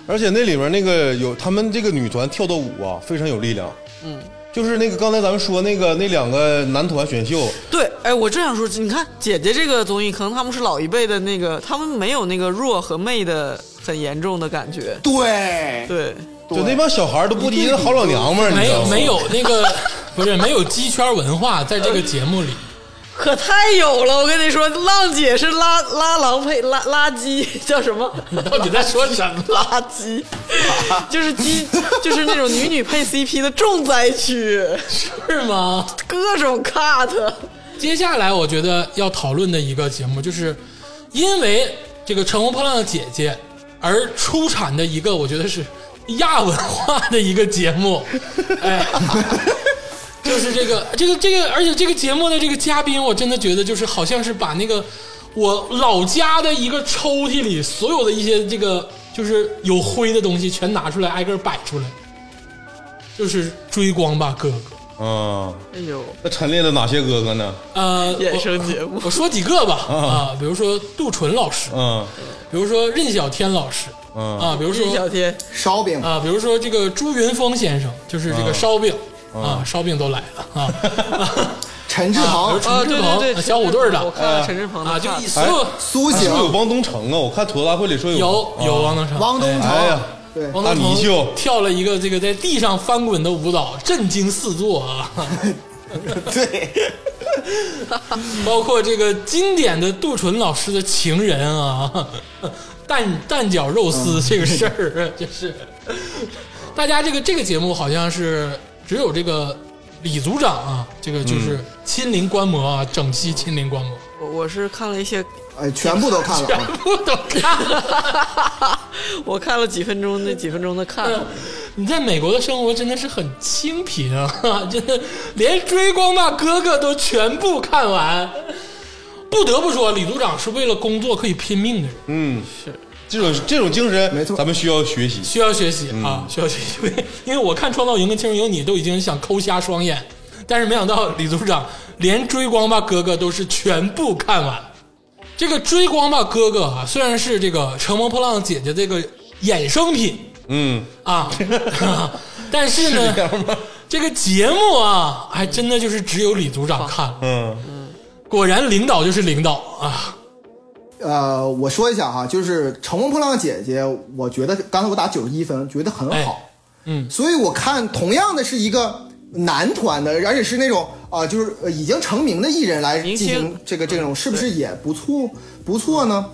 而且那里面那个有他们这个女团跳的舞啊，非常有力量。嗯，就是那个刚才咱们说那个那两个男团选秀，对，哎，我正想说，你看姐姐这个综艺，可能他们是老一辈的那个，他们没有那个弱和媚的很严重的感觉。对，对就那帮小孩都不敌那好老娘们儿，没？有没有那个不是没有鸡圈文化在这个节目里，可太有了！我跟你说，浪姐是拉拉郎配拉垃圾，叫什么？你到底在说什么？垃圾，就是鸡，就是那种女女配 CP 的重灾区，是吗？各种 cut。接下来我觉得要讨论的一个节目，就是因为这个《乘风破浪的姐姐》而出产的一个，我觉得是亚文化的一个节目，哎，就是这个这个这个，而且这个节目的这个嘉宾，我真的觉得就是好像是把那个我老家的一个抽屉里所有的一些这个就是有灰的东西全拿出来，挨个摆出来，就是追光吧哥哥。嗯，哎呦，那陈列的哪些哥哥呢？呃，衍我生节目。我说几个吧。啊，比如说杜淳老师，嗯。比如说任小天老师，嗯。啊，比如说小说天，烧饼啊，比如说这个朱云峰先生，就是这个烧饼啊，烧饼都来了啊，陈志鹏、陈志啊对对小虎队我的看了陈志鹏的啊，就所有苏是不是有醒、汪东城啊？我看吐槽大会里说有有有汪东城，汪东城，哎呀对，王东城跳了一个这个在地上翻滚的舞蹈，震惊四座啊，对，包括这个经典的杜淳老师的情人啊，蛋蛋饺肉丝这个事儿，就是。大家这个这个节目好像是只有这个李组长啊，这个就是亲临观摩啊，整期亲临观摩，我我是看了一些，哎，全部都看了 全部都看了。我看了几分钟那几分钟的 cut，你在美国的生活真的是很清贫啊，真的连追光吧哥哥都全部看完。不得不说，李组长是为了工作可以拼命的人。嗯，是这种这种精神，没错咱们需要学习。需要学习啊，需要学习。因为因为我看《创造营》跟《青春有你》都已经想抠瞎双眼，但是没想到李组长连《追光吧哥哥》都是全部看完。这个《追光吧哥哥》啊，虽然是这个《乘风破浪姐姐》这个衍生品嗯，啊，但是呢，这个节目啊，还真的就是只有李组长看了。嗯果然，领导就是领导啊。呃，我说一下哈，就是《乘风破浪的姐姐》，我觉得刚才我打九十一分，觉得很好。哎嗯所以我看同样的是一个男团的，而且是那种啊、就是呃已经成名的艺人来进行这个这种，是不是也不错不错呢？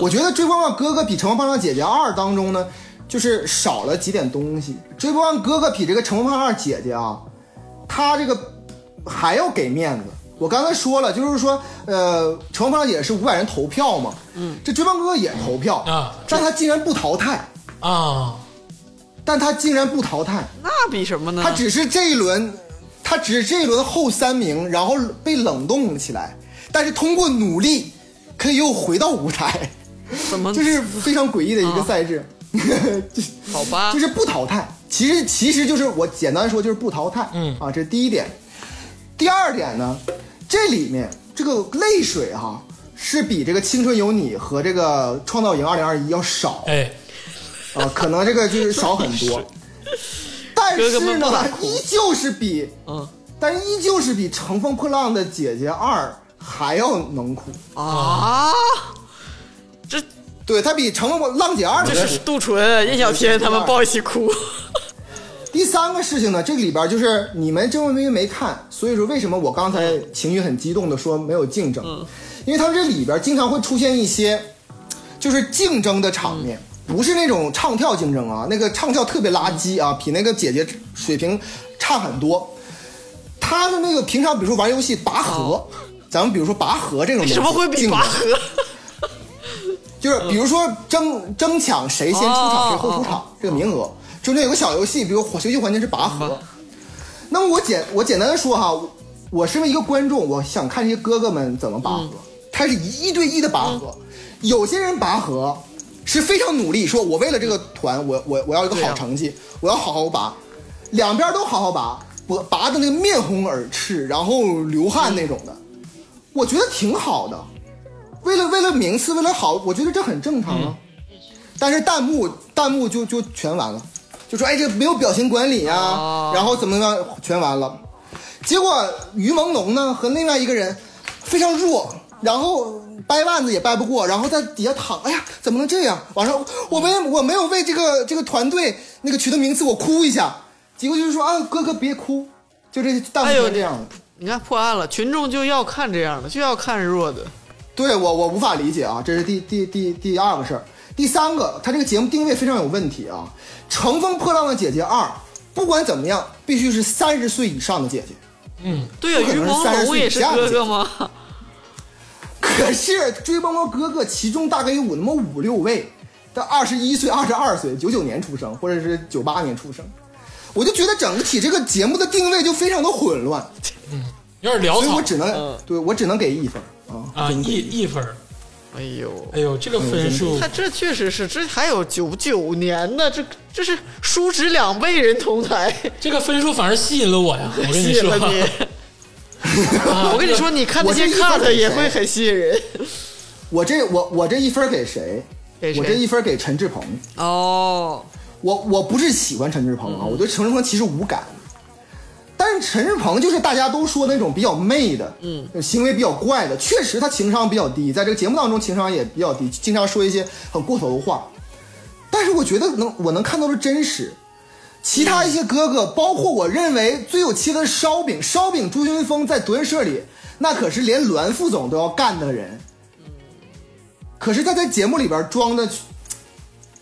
我觉得《追光棒哥哥》比《乘风破浪姐姐二》当中呢，就是少了几点东西。《追光棒哥哥》比这个《乘风破浪姐姐》啊，他这个还要给面子。我刚才说了，就是说，呃，《乘风破浪姐姐》是五百人投票嘛，嗯，这《追光哥哥》也投票啊。但他竟然不淘汰，啊，但他竟然不淘汰，那比什么呢？他只是这一轮，他只是这一轮后三名，然后被冷冻起来，但是通过努力，可以又回到舞台，怎么？这是非常诡异的一个赛制，就 好吧。就？是不淘汰。其实其实就是我简单说就是不淘汰，嗯。啊，这是第一点。第二点呢，这里面这个泪水哈、是比这个《青春有你》和这个《创造营二零二一》要少，哎，啊，可能这个就是少很多，但是呢依旧是比，嗯。但依旧是比《乘风破浪的姐姐二》还要能哭。啊，这对，他比《乘风破浪姐二》这是杜淳、印小天他们抱一起哭。第三个事情呢，这个里边就是你们正因为没看，所以说为什么我刚才情绪很激动的说没有竞争？因为他们这里边经常会出现一些就是竞争的场面，不是那种唱跳竞争啊，那个唱跳特别垃圾啊，比那个姐姐水平差很多。他的那个平常比如说玩游戏拔河，咱们比如说拔河这种东西，为什么会比拔河？就是比如说争争抢谁先出场哦谁后出场这个名额，中间有个小游戏，比如游戏环节是拔河。那么我简我简单的说哈，我身为一个观众，我想看这些哥哥们怎么拔河。他是一一对一的拔河，有些人拔河是非常努力，说我为了这个团，我我我要一个好成绩，我要好好拔，两边都好好拔，我拔的那个面红耳赤，然后流汗那种的，我觉得挺好的。为了为了名次，为了好，我觉得这很正常啊。但是弹幕弹幕就就全完了，就说哎这没有表情管理呀、哦然后怎么样全完了。结果于朦胧呢和另外一个人非常弱，然后掰腕子也掰不过，然后在底下躺，哎呀怎么能这样？完了我没我没有为这个这个团队那个取得名次，我哭一下。结果就是说啊哥哥别哭，就这弹幕哎呦全这样的。你看破案了，群众就要看这样的，就要看弱的。对我我无法理解啊，这是第第第第二个事儿。第三个，它这个节目定位非常有问题啊，《乘风破浪的姐姐二》，不管怎么样，必须是三十岁以上的姐姐。嗯，对呀、不可于朦能是30岁胧也是以下的哥哥吗？可是《追梦梦哥哥》其中大概有那么五六位，他二十一岁、二十二岁，九九年出生，或者是九八年出生，我就觉得整体这个节目的定位就非常的混乱，嗯有点潦草所以我只能、嗯对我只能给一分啊。啊，一一分儿。哎呦，哎呦，这个分数他这确实是，这还有九九年呢，这这是叔侄两辈人同台，这个分数反而吸引了我呀！我跟你说，吸引了你。我跟你说，你看那些 cut 也会很吸引人。我这我我这一分给谁？给谁我这一分给陈志鹏。哦，我我不是喜欢陈志鹏啊，我对陈志鹏其实无感。但是陈世鹏就是大家都说那种比较媚的，嗯，行为比较怪的，确实他情商比较低，在这个节目当中情商也比较低，经常说一些很过头的话。但是我觉得能我能看到的真实，其他一些哥哥，包括我认为最有气的烧饼，烧饼朱云峰在德云社里那可是连栾副总都要干的人，可是他在节目里边装的，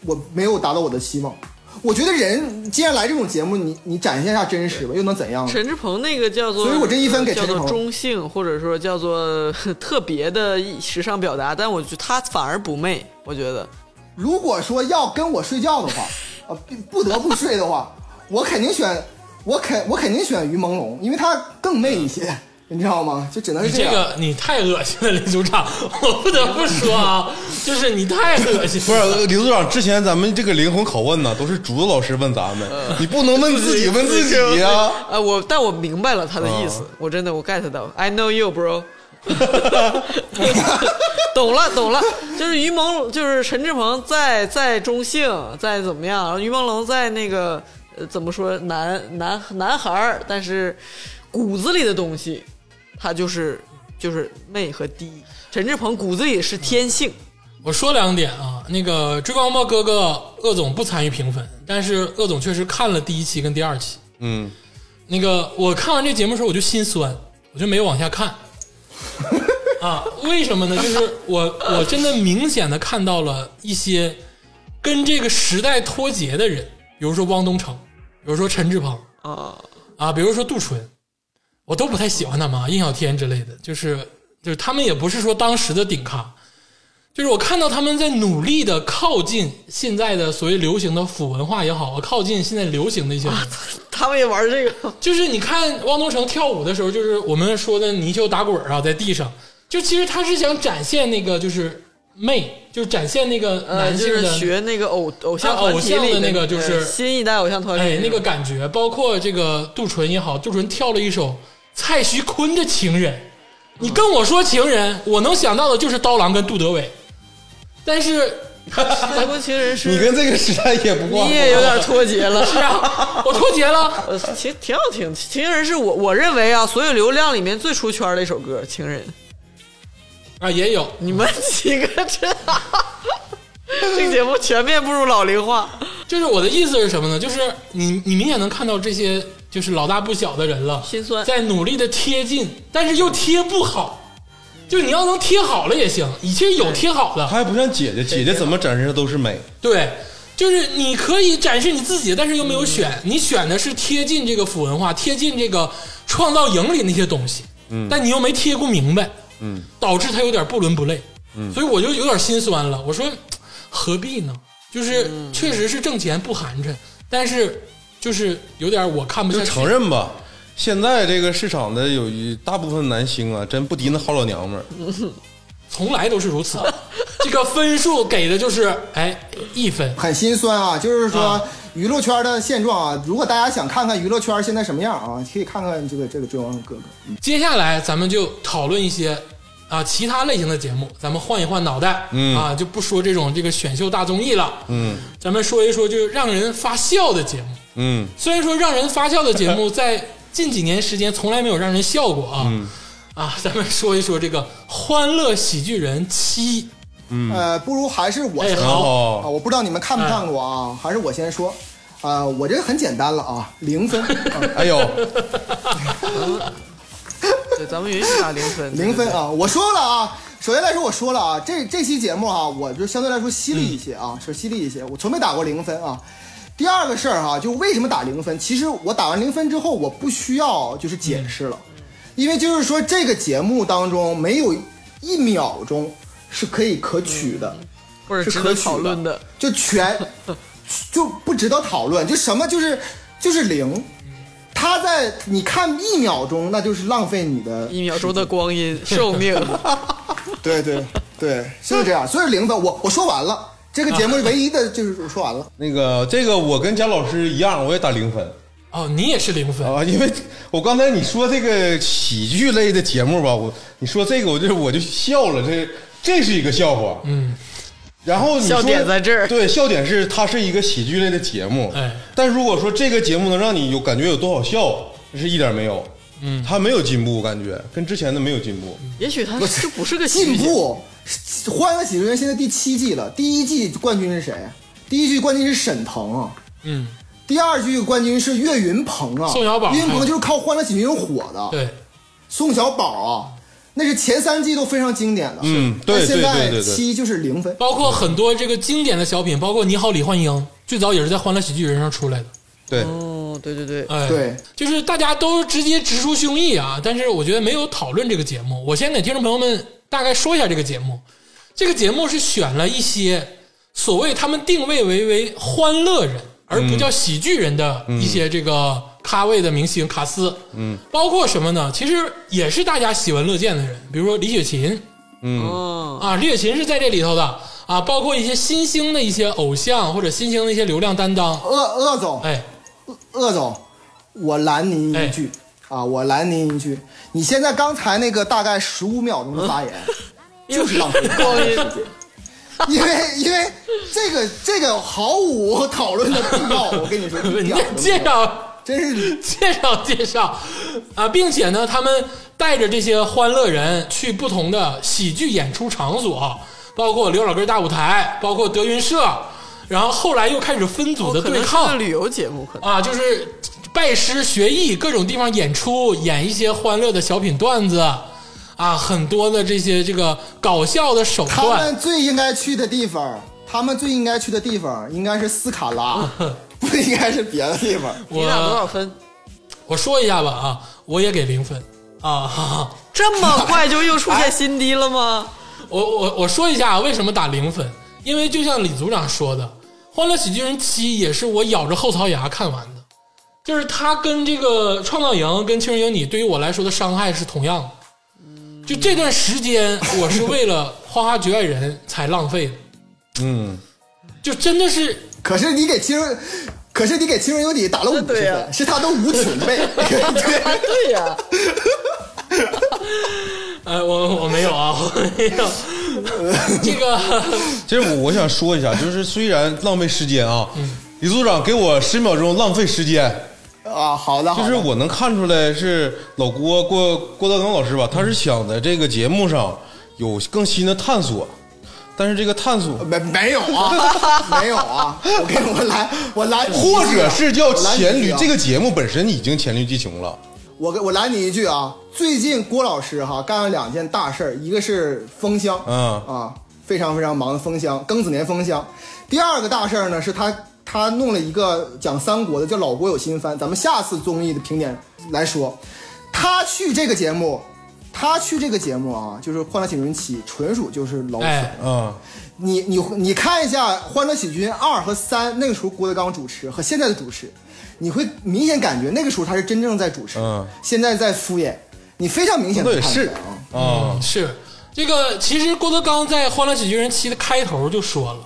我没有达到我的希望。我觉得人既然来这种节目，你你展现一下真实吧，又能怎样呢？陈志朋那个叫做，所以我这一分给叫做陈志朋中性，或者说叫做特别的时尚表达，但我觉得他反而不媚，我觉得。如果说要跟我睡觉的话，啊，不不得不睡的话，我肯定选，我肯我肯定选于朦胧，因为他更媚一些，你知道吗？就只能是这是样。个你太恶心了，李组长，我不得不说啊，就是你太恶心不。是李组长，之前咱们这个灵魂拷问呢，都是竹子老师问咱们，你不能问自己 问自己呀、呃，我但我明白了他的意哦思，我真的我 get 到，I know you, bro。懂了，懂了，就是于朦，就是陈志朋在在中性，在怎么样？然后于朦胧在那个呃怎么说男男男孩儿，但是骨子里的东西，他就是就是媚和低。陈志朋骨子里是天性，我说两点啊，那个《追光吧哥哥》，鄂总不参与评分，但是鄂总确实看了第一期跟第二期。嗯，那个我看完这节目的时候，我就心酸，我就没有往下看。啊，为什么呢？就是我我真的明显的看到了一些跟这个时代脱节的人，比如说汪东城，比如说陈志朋啊，啊，比如说杜淳，我都不太喜欢他们啊，印小天之类的，就是就是他们也不是说当时的顶咖，就是我看到他们在努力的靠近现在的所谓流行的腐文化也好，靠近现在流行的一些。他们也玩这个，就是你看汪东城跳舞的时候，就是我们说的泥鳅打滚啊，在地上，就其实他是想展现那个就是媚，就展现那个呃，就是男性的、学那个偶偶像啊偶像的那个就是呃新一代偶像团体哎那个感觉，包括这个杜淳也好，杜淳跳了一首蔡徐坤的《情人》，你跟我说情人，我能想到的就是刀郎跟杜德伟，但是 蔡国情人是你跟这个时代也不挂。你也有点脱节了，是啊，我脱节了。其实挺好听，《情人》是我我认为啊，所有流量里面最出圈的一首歌，《情人》。啊，也有，你们几个真，这个节目全面步入老龄化。就是我的意思是什么呢？就是你你明显能看到这些就是老大不小的人了，心酸。在努力的贴近，但是又贴不好。就你要能贴好了也行，你其实有贴好的，他还不像姐姐，姐姐怎么展示的都是美。对，就是你可以展示你自己，但是又没有选，你选的是贴近这个腐文化，贴近这个创造营里那些东西，嗯，但你又没贴过明白，嗯，导致他有点不伦不类，嗯，所以我就有点心酸了。我说 何必呢？就是确实是挣钱不寒碜，但是就是有点我看不下就去。承认吧，现在这个市场的有一大部分男星啊，真不敌那好老娘们儿。从来都是如此，这个分数给的就是哎一分，很心酸啊，就是说啊娱乐圈的现状啊。如果大家想看看娱乐圈现在什么样啊，可以看看这个这个追王哥哥。嗯接下来咱们就讨论一些啊其他类型的节目，咱们换一换脑袋，嗯啊就不说这种这个选秀大综艺了，嗯咱们说一说就是让人发笑的节目。嗯。虽然说让人发笑的节目 在近几年时间从来没有让人笑过啊，嗯。啊，咱们说一说这个《欢乐喜剧人七》，呃，不如还是我先说哎好。啊，哦，我不知道你们看没看过啊，还是我先说。啊、我这个很简单了啊，零分，啊。哎呦，对，咱们允许打零分，零分啊！我说了啊，首先来说我说了啊，这这期节目啊、我就相对来说犀利一些啊，是犀利一些，我从没打过零分啊。第二个事儿哈，就为什么打零分？其实我打完零分之后，我不需要就是解释了，因为就是说这个节目当中没有一秒钟是可以可取的。或者是可讨论的。就全 就不值得讨论，就什么就是就是零。他在你看一秒钟，那就是浪费你的一秒钟的光阴寿命，对对对，就是这样，所以零分。我我说完了，这个节目唯一的就是说完了。那个这个我跟姜老师一样，我也打零分。哦，你也是零分，啊，因为我刚才你说这个喜剧类的节目吧，我你说这个我就我就笑了，这这是一个笑话，嗯。然后你说笑点在这儿。对，笑点是它是一个喜剧类的节目，哎，但如果说这个节目能让你有感觉有多好笑，这是一点没有，嗯，它没有进步，感觉跟之前的没有进步，也许它就不是个喜剧。进步，《欢乐喜剧人》现在第七季了，第一季冠军是谁？第一季冠军是沈腾。啊，嗯，第二季冠军是岳云鹏啊，宋小宝。岳云鹏就是靠《欢乐喜剧人》火的，对，宋小宝啊，那是前三季都非常经典的，嗯对但现在七就是零分，包括很多这个经典的小品，包括《你好，李焕英》，最早也是在《欢乐喜剧人》上出来的。对，哦，对对对，哎，对，就是大家都直接直抒胸臆啊，但是我觉得没有讨论这个节目。我先给听众朋友们大概说一下这个节目。这个节目是选了一些所谓他们定位为为欢乐人，而不叫喜剧人的一些这个咖位的明星卡斯，嗯，包括什么呢？其实也是大家喜闻乐见的人，比如说李雪琴。嗯，啊，李雪琴是在这里头的。啊，包括一些新兴的一些偶像或者新兴的一些流量担当，鄂鄂总，哎，鄂总，我拦您一句、啊，我拦您一句，你现在刚才那个大概十五秒钟的发言，就是浪费光阴时间。因为因为这个这个毫无讨论的必要，我跟你说，介绍真是介绍介绍。啊，并且呢，他们带着这些欢乐人去不同的喜剧演出场所，包括刘老根大舞台，包括德云社，然后后来又开始分组的可能是个对抗旅游节目，可能啊，就是拜师学艺，各种地方演出，演一些欢乐的小品段子啊很多的这些这个搞笑的手段他们。最应该去的地方，他们最应该去的地方应该是斯卡拉，不应该是别的地方。你俩多少分？我说一下吧啊，我也给零分啊。哈 哈这么快就又出现新低了吗？我我我说一下为什么打零分，因为就像李组长说的，《欢乐喜剧人七》也是我咬着后槽牙看完的，就是它跟这个《创造营》跟《青春有你》对于我来说的伤害是同样的。就这段时间，我是为了《花花局外人》才浪费的，嗯，就真的是可是你给青春，可是你给青春有你打了五十分，是他都无准备。对，对呀、呃，我我没有啊，我没有。这个 其实我我想说一下，就是虽然浪费时间啊，李组长给我十秒钟浪费时间，啊，好的，好的。就是我能看出来是老郭郭郭德纲老师吧，他是想在这个节目上有更新的探索，但是这个探索没没有啊，没有啊，我给我来我来或者是叫黔驴，这个节目本身已经黔驴技穷了。我给我拦你一句啊，最近郭老师哈干了两件大事儿，一个是封箱，嗯啊，非常非常忙的封箱，庚子年封箱。第二个大事儿呢是他他弄了一个讲三国的，叫《老郭有新番》，咱们下次综艺的评点来说，他去这个节目，他去这个节目啊，就是《欢乐喜剧人七》，纯属就是老粉。哎啊，你你你看一下《欢乐喜剧人二》和三，那个时候郭德纲主持和现在的主持，你会明显感觉那个时候他是真正在主持，嗯。现在在敷衍，你非常明显的看出来啊。啊，是。这个，其实郭德纲在《欢乐喜剧人七》的开头就说了，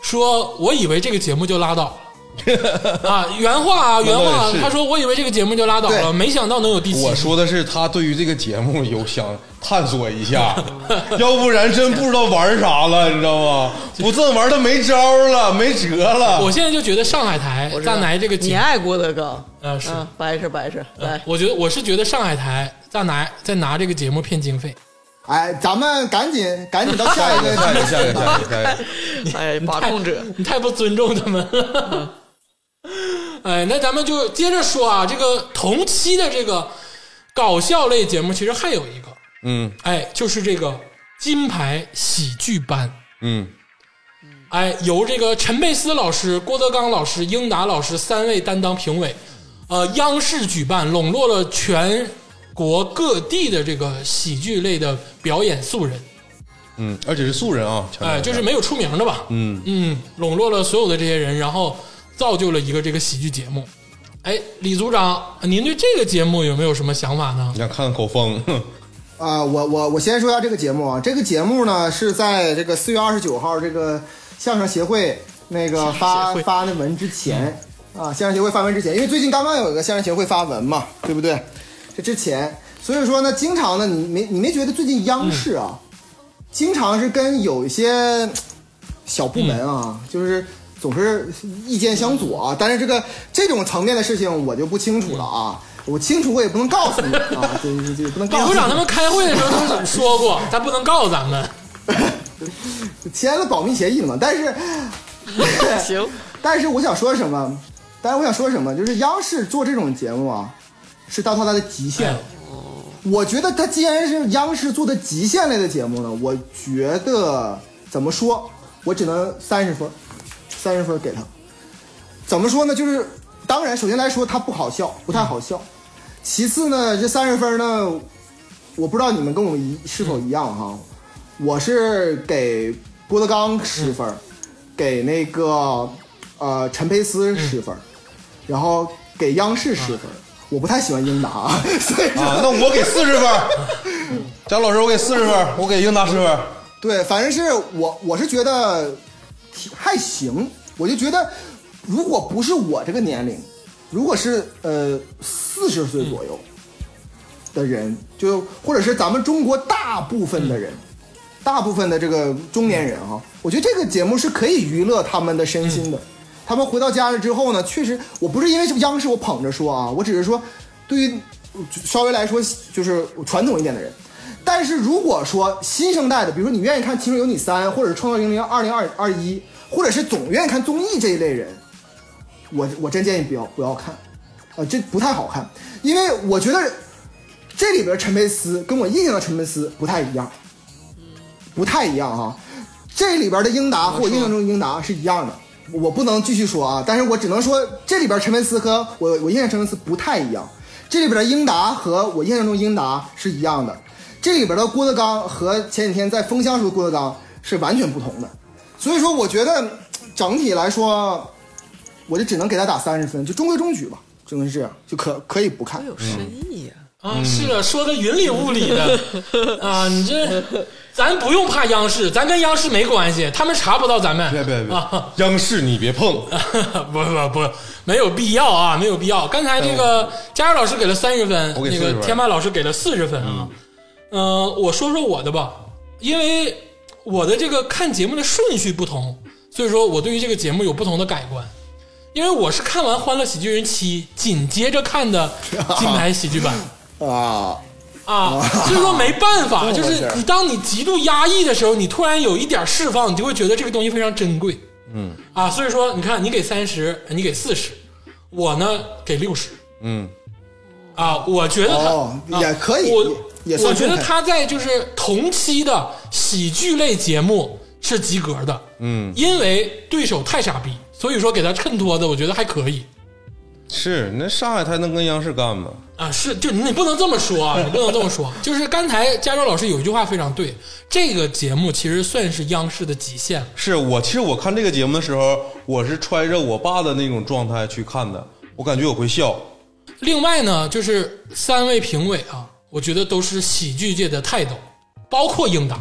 说我以为这个节目就拉倒了 啊，原话啊，原话他说我以为这个节目就拉倒了，对没想到能有第七集。我说的是他对于这个节目有想探索一下，要不然真不知道玩啥了，你知道吗？不这么玩他没招了，没辙了。我现在就觉得上海台我知道再来这个节目，你爱郭德纲，呃是，嗯，掰扯掰扯，来，我觉得我是觉得上海台再拿在拿这个节目骗经费，哎，咱们赶紧赶紧到下一个下一个，下一个，下一个，下一个。哎，把控者，你太不尊重他们了。哎，那咱们就接着说啊，这个同期的这个搞笑类节目，其实还有一个，嗯哎，就是这个金牌喜剧班。嗯哎，由这个陈佩斯老师、郭德纲老师、英达老师三位担当评委，呃，央视举办，笼络了全国各地的这个喜剧类的表演素人，嗯，而且是素人啊，哎，就是没有出名的吧，嗯嗯，笼络了所有的这些人，然后造就了一个这个喜剧节目。哎，李组长，您对这个节目有没有什么想法呢？你？想看看口风，啊、我我我先说一下这个节目啊，这个节目呢是在这个四月二十九号这个相声协会那个发发那文之前。啊，相声协会发文之前，因为最近刚刚有一个相声协会发文嘛，对不对？这之前，所以说呢，经常呢，你没你没觉得最近央视啊，经常是跟有一些小部门啊，就是总是意见相左啊。但是这个这种层面的事情我就不清楚了啊，我清楚我也不能告诉你啊，这这这不能告诉你。李组长他们开会的时候都说过，他不能告诉咱们。签了保密协议了嘛？但是，行，但是我想说什么？但是我想说什么？就是央视做这种节目啊，是到它的极限了。我觉得它既然是央视做的极限类的节目呢，我觉得怎么说，我只能三十分，三十分给他。怎么说呢？就是当然，首先来说他不好笑，不太好笑。其次呢，这三十分呢，我不知道你们跟我们一是否一样哈。我是给郭德纲十分，给那个呃陈佩斯十分，然后给央视十分。我不太喜欢英达，啊，所以说啊，那我给四十分张，老师，我给四十分，我给英达十分。对，反正是我我是觉得挺还行，我就觉得如果不是我这个年龄，如果是呃四十岁左右的人，就或者是咱们中国大部分的人，大部分的这个中年人哈、我觉得这个节目是可以娱乐他们的身心的。他们回到家了之后呢，确实我不是因为这个央视我捧着说啊，我只是说对于稍微来说就是传统一点的人。但是如果说新生代的，比如说你愿意看《青春有你三》，或者《创造营零二零二二一》，或者是总愿意看综艺这一类人，我我真建议不要不要看，啊、这不太好看，因为我觉得这里边陈佩斯跟我印象的陈佩斯不太一样，不太一样哈。这里边的英达和我印象中的英达是一样的，我不能继续说啊，但是我只能说这里边陈佩斯和我我印象陈佩斯不太一样。这里边的英达和我印象中英达是一样的，这里边的郭德纲和前几天在封箱时候的郭德纲是完全不同的。所以说，我觉得整体来说，我就只能给他打三十分，就中规中矩吧，只能是这样，就可可以不看很。有深意呀、啊，是啊，说的云里雾里的 啊，你这咱不用怕央视，咱跟央视没关系，他们查不到咱们。别别别啊，，央视你别碰，不不不，没有必要啊，没有必要。刚才这个佳茹老师给了三十分，那个天霸老师给了四十分啊。呃，我说说我的吧，因为我的这个看节目的顺序不同，所以说我对于这个节目有不同的改观。因为我是看完《欢乐喜剧人七》，紧接着看的 金牌喜剧版。啊，啊，所以说没办法，就是你当你极度压抑的时候，你突然有一点释放，你就会觉得这个东西非常珍贵。嗯啊，所以说你看，你给三十，你给四十，我呢给六十嗯，啊，我觉得他、也可以我我觉得他在就是同期的喜剧类节目是及格的。嗯，因为对手太傻逼，所以说给他衬托的，我觉得还可以。是那上海台能跟央视干吗？啊，是，就你不能这么说啊，你不能这么说。就是刚才加州老师有一句话非常对，这个节目其实算是央视的极限了。是我其实我看这个节目的时候，我是揣着我爸的那种状态去看的，我感觉我会笑。另外呢，就是三位评委啊，我觉得都是喜剧界的泰斗，包括英达。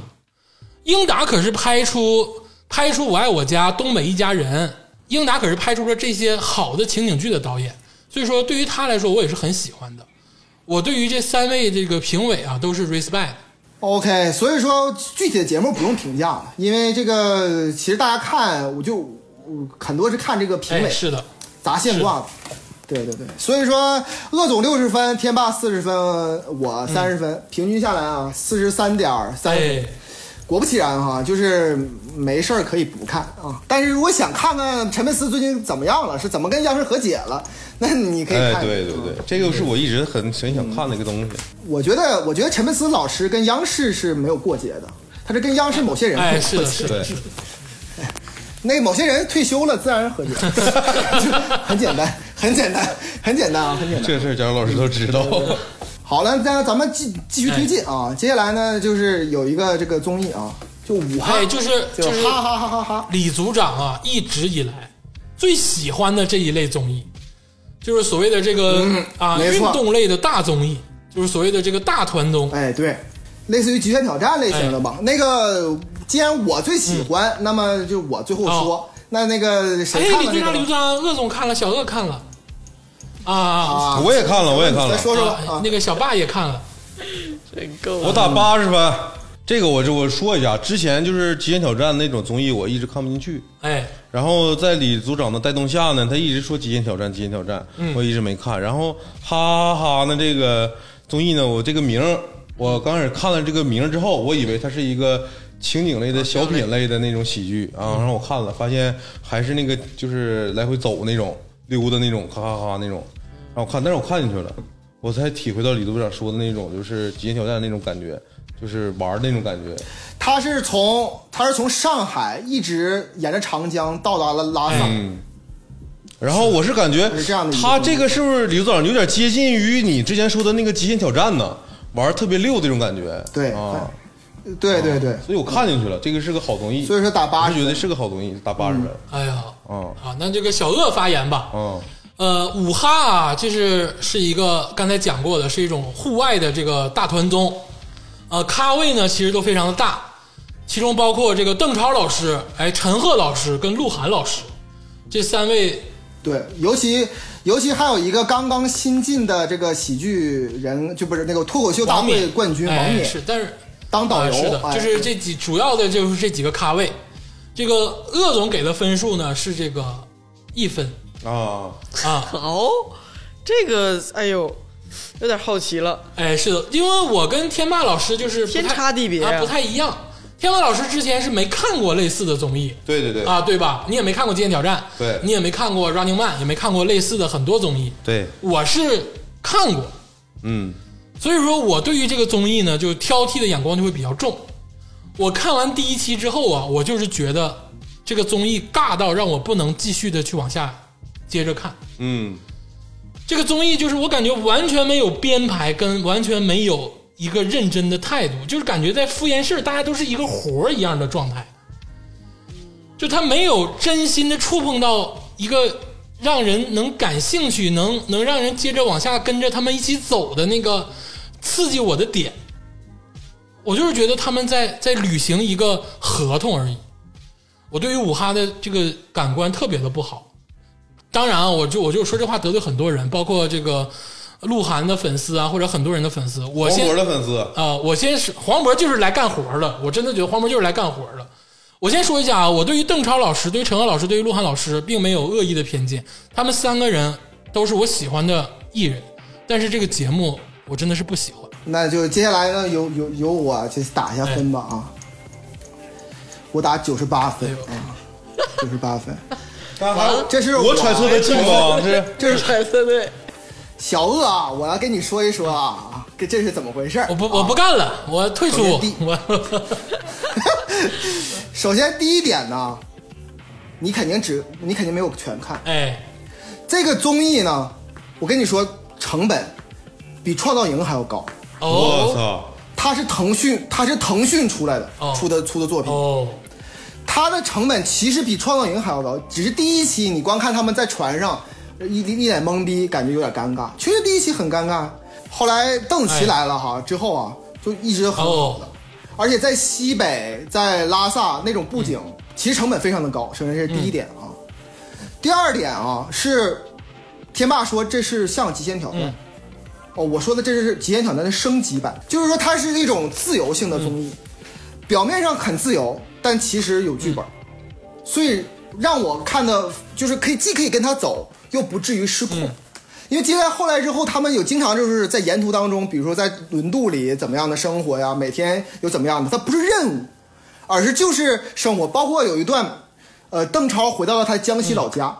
英达可是拍出拍出《我爱我家》《东北一家人》，英达可是拍出了这些好的情景剧的导演，所以说对于他来说，我也是很喜欢的。我对于这三位这个评委啊，都是 respect。OK，所以说具体的节目不用评价了，因为这个其实大家看，我就很多是看这个评哎，委是的，砸现挂的。对对对，所以说鄂总六十分，天霸四十分，我三十分，平均下来啊四十三点三果不其然哈，就是没事儿可以不看啊。但是如果想看看陈佩斯最近怎么样了，是怎么跟央视和解了，那你可以看。哎，对对对，这个是我一直很很想看的一个东西。我觉得，我觉得陈佩斯老师跟央视是没有过节的，他是跟央视某些人哎，是的，是。那某些人退休了，自然和解，很简单，很简单，很简单啊，很简单。这事儿贾老师都知道。好了，那咱们继继续推进啊。接下来呢，就是有一个这个综艺啊，就武汉，哎，就是就就是哈哈哈哈哈。李组长啊，一直以来最喜欢的这一类综艺，就是所谓的这个、啊运动类的大综艺，就是所谓的这个大团综。哎，对，类似于极限挑战类型的哎吧。那个，既然我最喜欢，那么就我最后说。那那个哎谁，看了这个组？长，鄂总看了，小鄂看了，啊啊啊，我也看了，我也看了再，说说吧啊啊。那个小霸也看了，真够我打八十分。这个我就我说一下，之前就是《极限挑战》那种综艺，我一直看不进去。哎，然后在李组长的带动下呢，他一直说《极限挑战》，《极限挑战》，我一直没看。然后哈哈哈呢这个综艺呢，我这个名，我刚开始看了这个名之后，我以为它是一个情景类的小品类的那种喜剧啊，然后我看了，发现还是那个就是来回走那种溜达那种，咔咔咔那种。然后我看，但是我看进去了，我才体会到李组长说的那种就是《极限挑战》那种感觉，就是玩那种感觉。他是从他是从上海一直沿着长江到达了拉萨。嗯，然后我是感觉是这样的他这个是不是李组长有点接近于你之前说的那个极限挑战呢？玩特别溜这种感觉。对啊，对对对，所以我看进去了，这个是个好综艺，所以说打八觉得是个好综艺，打八十分。哎呀，嗯，好，那这个小鄂发言吧。嗯，呃，五哈啊，这是是一个刚才讲过的，是一种户外的这个大团综，呃，咖位呢其实都非常的大，其中包括这个邓超老师、哎陈赫老师跟鹿晗老师这三位，对，尤其尤其还有一个刚刚新进的这个喜剧人，就不是那个脱口秀大会冠军王哎、冕是，但是当导游，啊是的，哎就是这几主要的就是这几个咖位，这个鄂总给的分数呢是这个一分啊，啊，哦，这个哎呦，有点好奇了。哎，是的，因为我跟天霸老师就是天差地别啊，啊不太一样。天霸老师之前是没看过类似的综艺对对对，啊，对吧？你也没看过《极限挑战》，对你也没看过《Running Man》，也没看过类似的很多综艺。对，我是看过，嗯所以说我对于这个综艺呢，就挑剔的眼光就会比较重。我看完第一期之后啊，我就是觉得这个综艺尬到让我不能继续的去往下接着看。嗯，这个综艺就是我感觉完全没有编排，跟完全没有一个认真的态度，就是感觉在敷衍事儿，大家都是一个活儿一样的状态。就他没有真心的触碰到一个让人能感兴趣、能能让人接着往下跟着他们一起走的那个刺激我的点。我就是觉得他们在在履行一个合同而已。我对于五哈的这个感官特别的不好。当然啊，我就我就说这话得罪很多人，包括这个鹿晗的粉丝啊，或者很多人的粉丝。我黄先渤的粉丝，啊、我先是黄渤就是来干活的，我真的觉得黄渤就是来干活的。我先说一下啊，我对于邓超老师、对于陈赫老师、对于鹿晗老师，并没有恶意的偏见，他们三个人都是我喜欢的艺人，但是这个节目我真的是不喜欢。那就接下来呢，由由由我去打一下分吧啊，我打九十八分哎啊，九十八分。完这是我揣测的近吗？是这是揣测对，小鳄啊，我要跟你说一说啊，这这是怎么回事？我不我不干了，我退出首先第。我 首先第一点呢，你肯定只你肯定没有全看哎，这个综艺呢，我跟你说，成本比创造营还要高。我哦操，它是腾讯，它是腾讯出来的、哦出的出的作品，哦，它的成本其实比创造营还要高。只是第一期你光看他们在船上一一脸懵逼，感觉有点尴尬。确实第一期很尴尬，后来邓紫棋来了哈、之后啊，就一直很好的，哦而且在西北、在拉萨那种布景，其实成本非常的高。首先这是第一点啊，第二点啊是天霸说这是像极限挑战。嗯哦，我说的这是《极限挑战》的升级版，就是说它是一种自由性的综艺，表面上很自由，但其实有剧本，所以让我看的就是可以既可以跟他走，又不至于失控。因为接下来后来之后，他们有经常就是在沿途当中，比如说在轮渡里怎么样的生活呀，每天有怎么样的，它不是任务，而是就是生活。包括有一段，呃，邓超回到了他江西老家，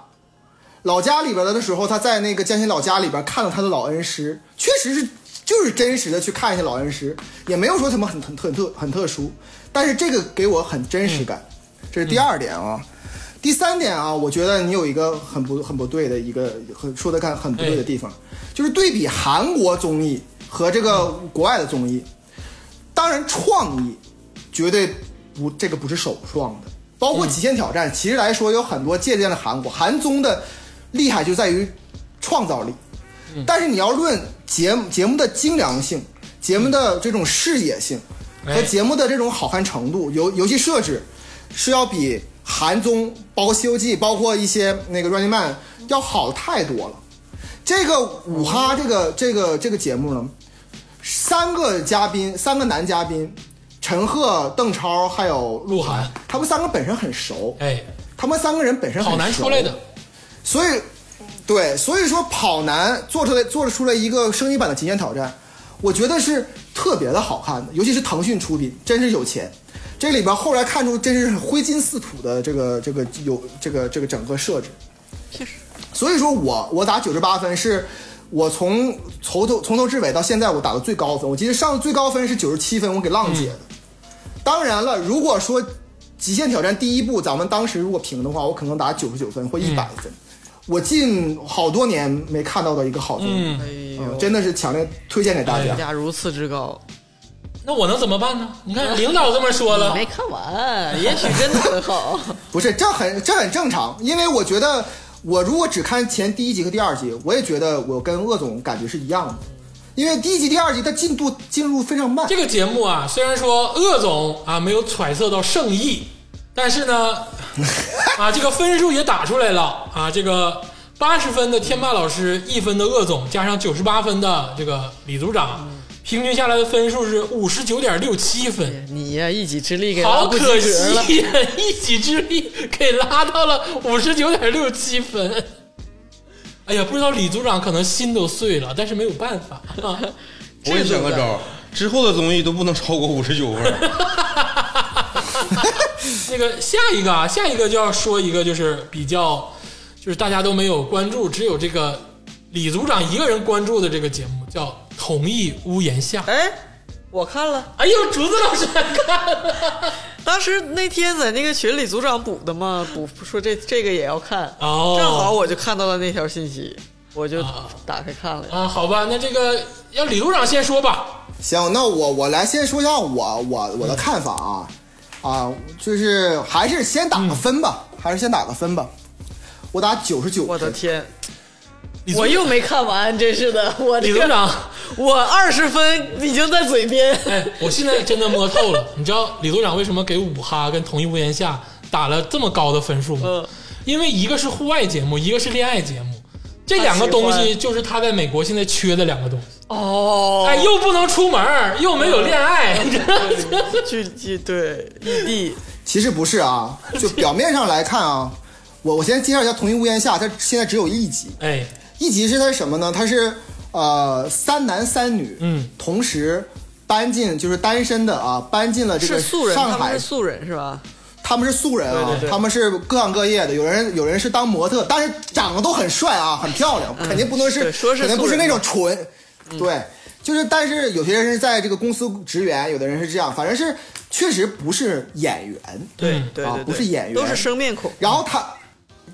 老家里边的时候，他在那个江西老家里边看了他的老恩师，确实是就是真实的去看一下老恩师，也没有说什么很很特特很特殊，但是这个给我很真实感，这是第二点啊。第三点啊，我觉得你有一个很不很不对的一个很说的看很不对的地方，就是对比韩国综艺和这个国外的综艺，当然创意绝对不这个不是首创的，包括《极限挑战》，其实来说有很多借鉴了韩国韩综的厉害就在于创造力，但是你要论节目节目的精良性、节目的这种视野性和哎。节目的这种好看程度、游游戏设置，是要比韩综，包括《西游记》，包括一些那个《Running Man》要好太多了。这个五哈这个这个这个节目呢，三个嘉宾，三个男嘉宾，陈赫、邓超还有鹿晗，他们三个本身很熟，哎，他们三个人本身很好难熟出来的，所以，对，所以说跑男做出来做出来一个升级版的极限挑战，我觉得是特别的好看的，尤其是腾讯出品，真是有钱。这里边后来看出真是挥金似土的这个这个有这个这个整个设置，确实所以说我我打九十八分是。我从从头从头至尾到现在我打的最高分，我记得上的最高分是九十七分，我给浪姐的。当然了，如果说《极限挑战》第一部咱们当时如果评的话，我可能打九十九分或一百分。我近好多年没看到的一个好作品，嗯，哎嗯呦，真的是强烈推荐给大家。评价如此之高，那我能怎么办呢？你看领导这么说了没，看完，也许真的很好。不是，这很这很正常，因为我觉得我如果只看前第一集和第二集，我也觉得我跟鄂总感觉是一样的，因为第一集、第二集它进度进入非常慢。这个节目啊，虽然说鄂总啊没有揣测到圣意，但是呢，啊这个分数也打出来了啊，这个八十分的天霸老师，一分的鄂总，加上九十八分的这个李组长，平均下来的分数是五十九点六七分。你呀、一己之力给拉好不及可惜格了。呀，一己之力给拉到了五十九点六七分。哎呀，不知道李组长可能心都碎了，但是没有办法啊。我也想个招儿，之后的综艺都不能超过五十九分儿。那个下一个啊，下一个就要说一个，就是比较，就是大家都没有关注，只有这个李组长一个人关注的这个节目，叫《同一屋檐下。哎，我看了，哎呦，竹子老师还看了，当时那天在那个群里组长补的嘛，补说这这个也要看，哦正好我就看到了那条信息，我就打开看了。啊，好吧，那这个要李组长先说吧。行，那我我来先说一下我我我的看法啊啊，就是还是先打个分吧，还是先打个分吧。我打九十九，我的天，我又没看完，真是的，我李组长，我二十分已经在嘴边。哎，我现在真的摸透了。你知道李组长为什么给五哈跟同一屋檐下打了这么高的分数吗？嗯因为一个是户外节目，一个是恋爱节目，这两个东西就是他在美国现在缺的两个东西。哦，哎，又不能出门，又没有恋爱，距距对异地，其实不是啊，就表面上来看啊，我我先介绍一下《同一屋檐下》，它现在只有一集，哎，一集是它什么呢？它是呃三男三女，嗯，同时搬进就是单身的啊，搬进了这个是素人，上海。他们是素人是吧？他们是素人啊，对对对。他们是各行各业的，有人有人是当模特，但是长得都很帅啊，很漂亮，肯定不能是，对说是肯定不是那种素纯，对，就是但是有些人是在这个公司职员，有的人是这样，反正是确实不是演员，对对，啊不是演员都是生面孔。然后他。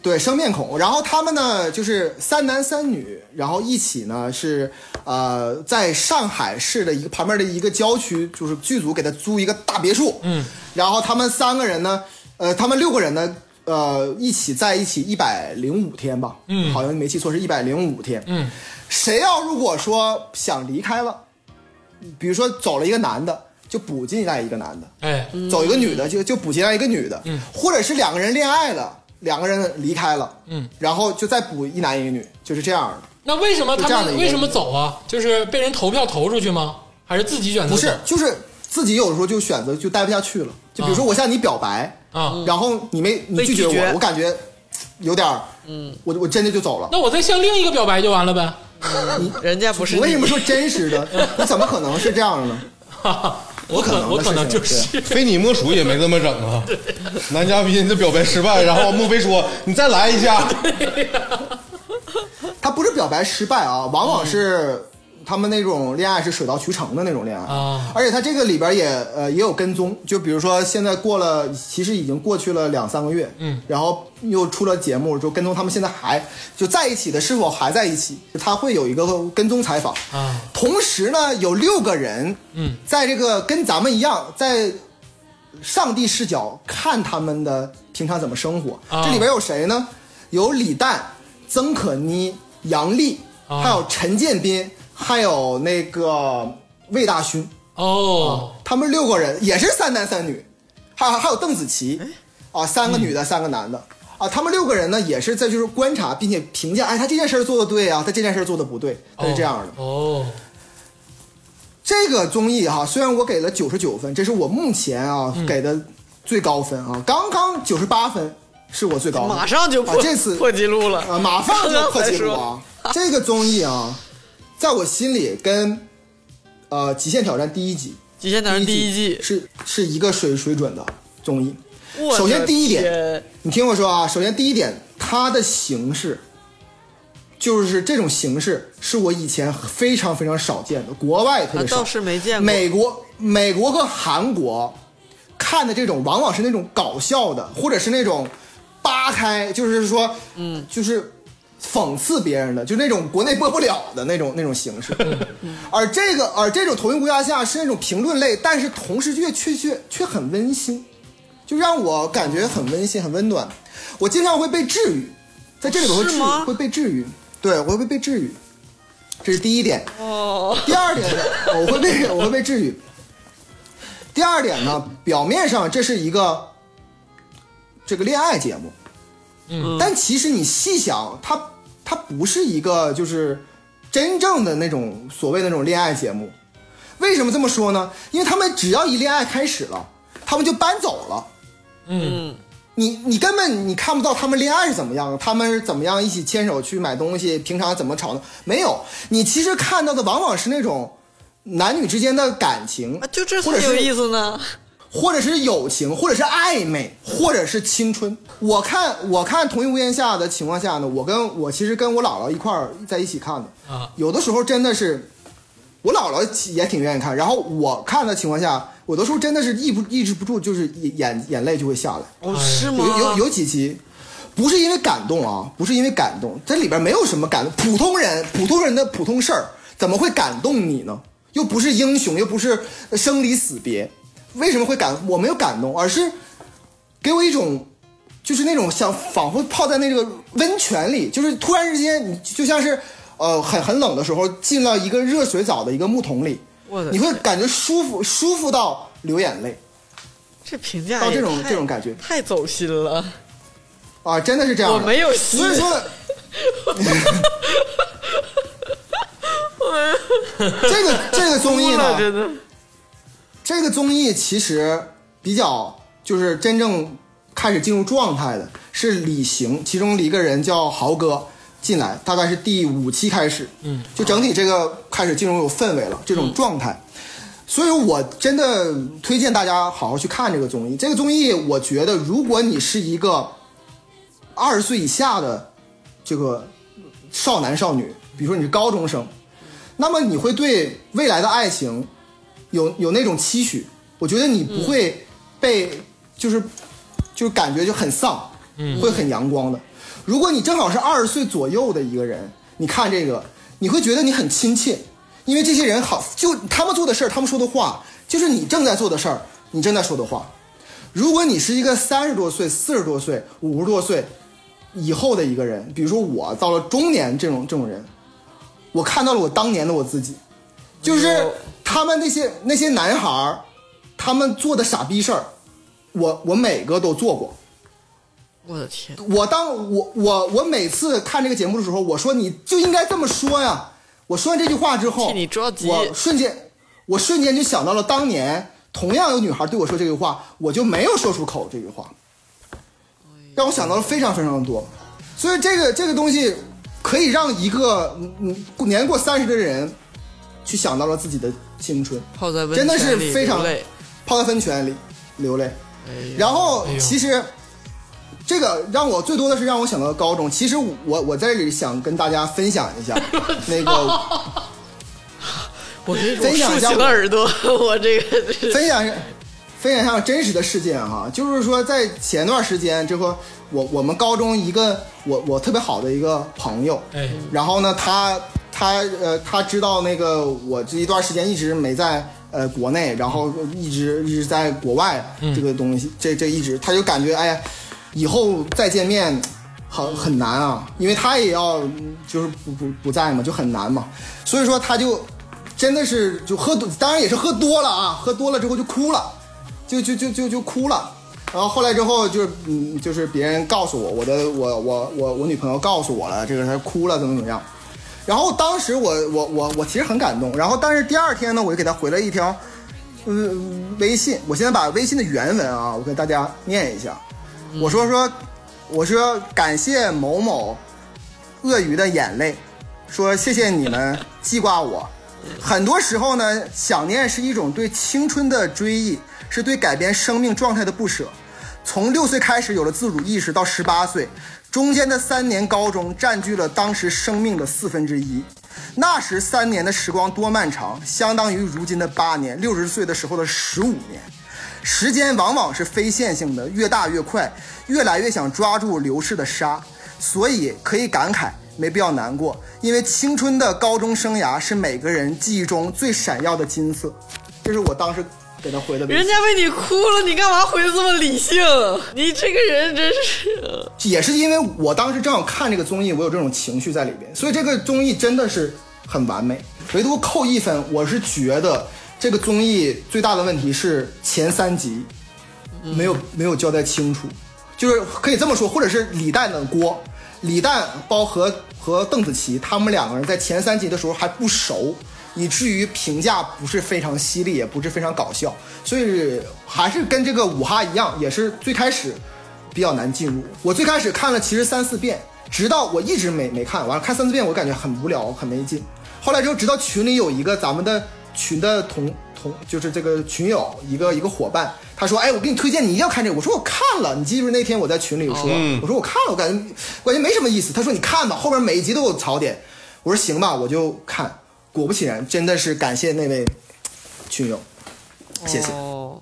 对生面孔，然后他们呢就是三男三女，然后一起呢是呃在上海市的一个旁边的一个郊区，就是剧组给他租一个大别墅，嗯，然后他们三个人呢，呃，他们六个人呢，呃，一起在一起一百零五天吧，嗯好像没记错是一百零五天，嗯，谁要如果说想离开了，比如说走了一个男的，就补进来一个男的，哎，走一个女的就就补进来一个女的，嗯，或者是两个人恋爱了，两个人离开了，嗯，然后就再补一男一女，就是这样的。那为什么他们为什么走啊？就是被人投票投出去吗？还是自己选择？不是，就是自己有时候就选择就待不下去了。就比如说我向你表白，啊，然后你没你拒绝我，绝我感觉有点儿，嗯，我我真的就走了。那我再向另一个表白就完了呗。你人家不是你 我为什么说真实的？你怎么可能是这样的呢？哈哈，我可能的我可能就是非你莫属也没这么整啊！男嘉宾的表白失败，然后孟非说：“你再来一下。他不是表白失败啊，往往是他们那种恋爱是水到渠成的那种恋爱。啊。而且他这个里边也呃也有跟踪，就比如说现在过了，其实已经过去了两三个月，嗯，然后又出了节目，就跟踪他们现在还就在一起的是否还在一起，他会有一个跟踪采访。啊，同时呢有六个人，嗯，在这个跟咱们一样在。上帝视角看他们的平常怎么生活，啊。这里边有谁呢？有李诞、曾可妮、杨笠，啊。还有陈建斌，还有那个魏大勋，哦，他们六个人也是三男三女，还还有邓紫棋，啊，三个女的，三个男的，啊，他们六个人呢也是在就是观察并且评价，哎，他这件事儿做的对啊，他这件事儿做的不对，他是这样的。哦，这个综艺哈、虽然我给了九十九分，这是我目前啊、给的最高分啊，刚刚九十八分是我最高分，马上就破、啊这次破纪录了。啊，马上就破纪录啊！这个综艺啊，在我心里跟呃《极限挑战》第一集，极限挑战第一季，是是一个水水准的综艺。首先第一点，你听我说啊，首先第一点，它的形式，就是这种形式是我以前非常非常少见的，国外特别少。是没见过美国、美国和韩国看的这种，往往是那种搞笑的，或者是那种扒开，就是说，嗯，就是讽刺别人的，就那种国内播不了的那种那种形式。而这个，而这种投影无压下是那种评论类，但是同时却却却却很温馨，就让我感觉很温馨、很温暖。我经常会被治愈，在这里边会治愈会被治愈，对我会被治愈，这是第一点。哦，第二点呢，我会被 我会被治愈。第二点呢，表面上这是一个这个恋爱节目，嗯，但其实你细想，它它不是一个就是真正的那种所谓的那种恋爱节目。为什么这么说呢？因为他们只要一恋爱开始了，他们就搬走了。嗯，你你根本你看不到他们恋爱是怎么样的，他们是怎么样一起牵手去买东西，平常怎么吵闹，没有。你其实看到的往往是那种男女之间的感情啊，，就这才有意思呢。或者是友情，或者是暧昧，或者是青春。我看我看同一屋檐下的情况下呢，我跟我其实跟我姥姥一块儿在一起看的啊有的时候真的是我姥姥也挺愿意看，然后我看的情况下，有的时候真的是抑不抑制不住，就是眼眼泪就会下来。哦，是吗？有有有几集，不是因为感动啊，不是因为感动，这里边没有什么感动。普通人，普通人的普通事儿，怎么会感动你呢？又不是英雄，又不是生离死别，为什么会感？我没有感动，而是给我一种，就是那种像仿佛泡在那个温泉里，就是突然之间，你就像是呃很很冷的时候进了一个热水澡的一个木桶里，你会感觉舒服舒服到流眼泪这评价到这种这种感觉太走心了。啊，真的是这样的。我没有心所以说。这个这个综艺呢，的。这个综艺其实比较就是真正开始进入状态的是李行，其中一个人叫豪哥进来，大概是第五期开始，嗯，就整体这个开始进入有氛围了这种状态。所以我真的推荐大家好好去看这个综艺。这个综艺，我觉得如果你是一个二十岁以下的这个少男少女，比如说你是高中生，那么你会对未来的爱情有有那种期许。我觉得你不会被就是就是感觉就很丧，会很阳光的。如果你正好是二十岁左右的一个人，你看这个，你会觉得你很亲切，因为这些人好，就他们做的事儿，他们说的话，就是你正在做的事儿，你正在说的话。如果你是一个三十多岁、四十多岁、五十多岁以后的一个人，比如说我到了中年这种这种人，我看到了我当年的我自己，就是他们那些那些男孩儿，他们做的傻逼事儿，我我每个都做过。我的天，我当我我我每次看这个节目的时候，我说你就应该这么说呀。我说完这句话之后，你着急我瞬间我瞬间就想到了当年同样有女孩对我说这句话，我就没有说出口这句话，让我想到了非常非常的多。所以这个这个东西可以让一个嗯嗯年过三十的人去想到了自己的青春，泡在温真的是非常流泪泡在温泉里流泪。哎然后哎其实这个让我最多的是让我想到高中。其实我我在这里想跟大家分享一下 那个我这分享一下耳朵，我这个分享一分享一下真实的事件哈，就是说在前段时间这个，我我们高中一个我我特别好的一个朋友，哎，然后呢，他他呃，他知道那个我这一段时间一直没在呃国内，然后一直一直在国外这个东西，这这一直他就感觉哎呀，以后再见面很很难啊，因为他也要嗯就是不不不在嘛，就很难嘛，所以说他就真的是就喝多，当然也是喝多了啊，喝多了之后就哭了，就就就就就哭了。然后后来之后就是嗯，就是别人告诉我，我的我我我我女朋友告诉我了，这个她哭了怎么怎么样。然后当时我我我我其实很感动，然后但是第二天呢，我就给她回了一条嗯微信，我现在把微信的原文啊，我给大家念一下。我说说，我说感谢某某鳄鱼的眼泪，说谢谢你们记挂我。很多时候呢，想念是一种对青春的追忆，是对改变生命状态的不舍。从六岁开始有了自主意识，到十八岁，中间的三年高中占据了当时生命的四分之一。那时三年的时光多漫长，相当于如今的八年，六十岁的时候的十五年。时间往往是非线性的，越大越快，越来越想抓住流逝的沙，所以可以感慨，没必要难过，因为青春的高中生涯是每个人记忆中最闪耀的金色。这是我当时给他回的人家为你哭了，你干嘛回的这么理性？你这个人真是，也是因为我当时正好看这个综艺，我有这种情绪在里边，所以这个综艺真的是很完美。唯独扣一分，我是觉得这个综艺最大的问题是前三集没有没有交代清楚，就是可以这么说，或者是李诞的锅，李诞包和和邓紫棋他们两个人在前三集的时候还不熟。以至于评价不是非常犀利，也不是非常搞笑，所以还是跟这个五哈一样，也是最开始比较难进入。我最开始看了其实三四遍，直到我一直没没看完了，看三四遍我感觉很无聊，很没劲。后来之后，直到群里有一个咱们的群的同同，就是这个群友一个一个伙伴，他说：“哎，我给你推荐，你一定要看这个。”我说：“我看了。”你记不记得那天我在群里说，我说我看了，我感觉我感觉没什么意思。他说：“你看吧，后边每一集都有槽点。”我说：“行吧，我就看。”果不其然，真的是感谢那位群友，谢谢。哦，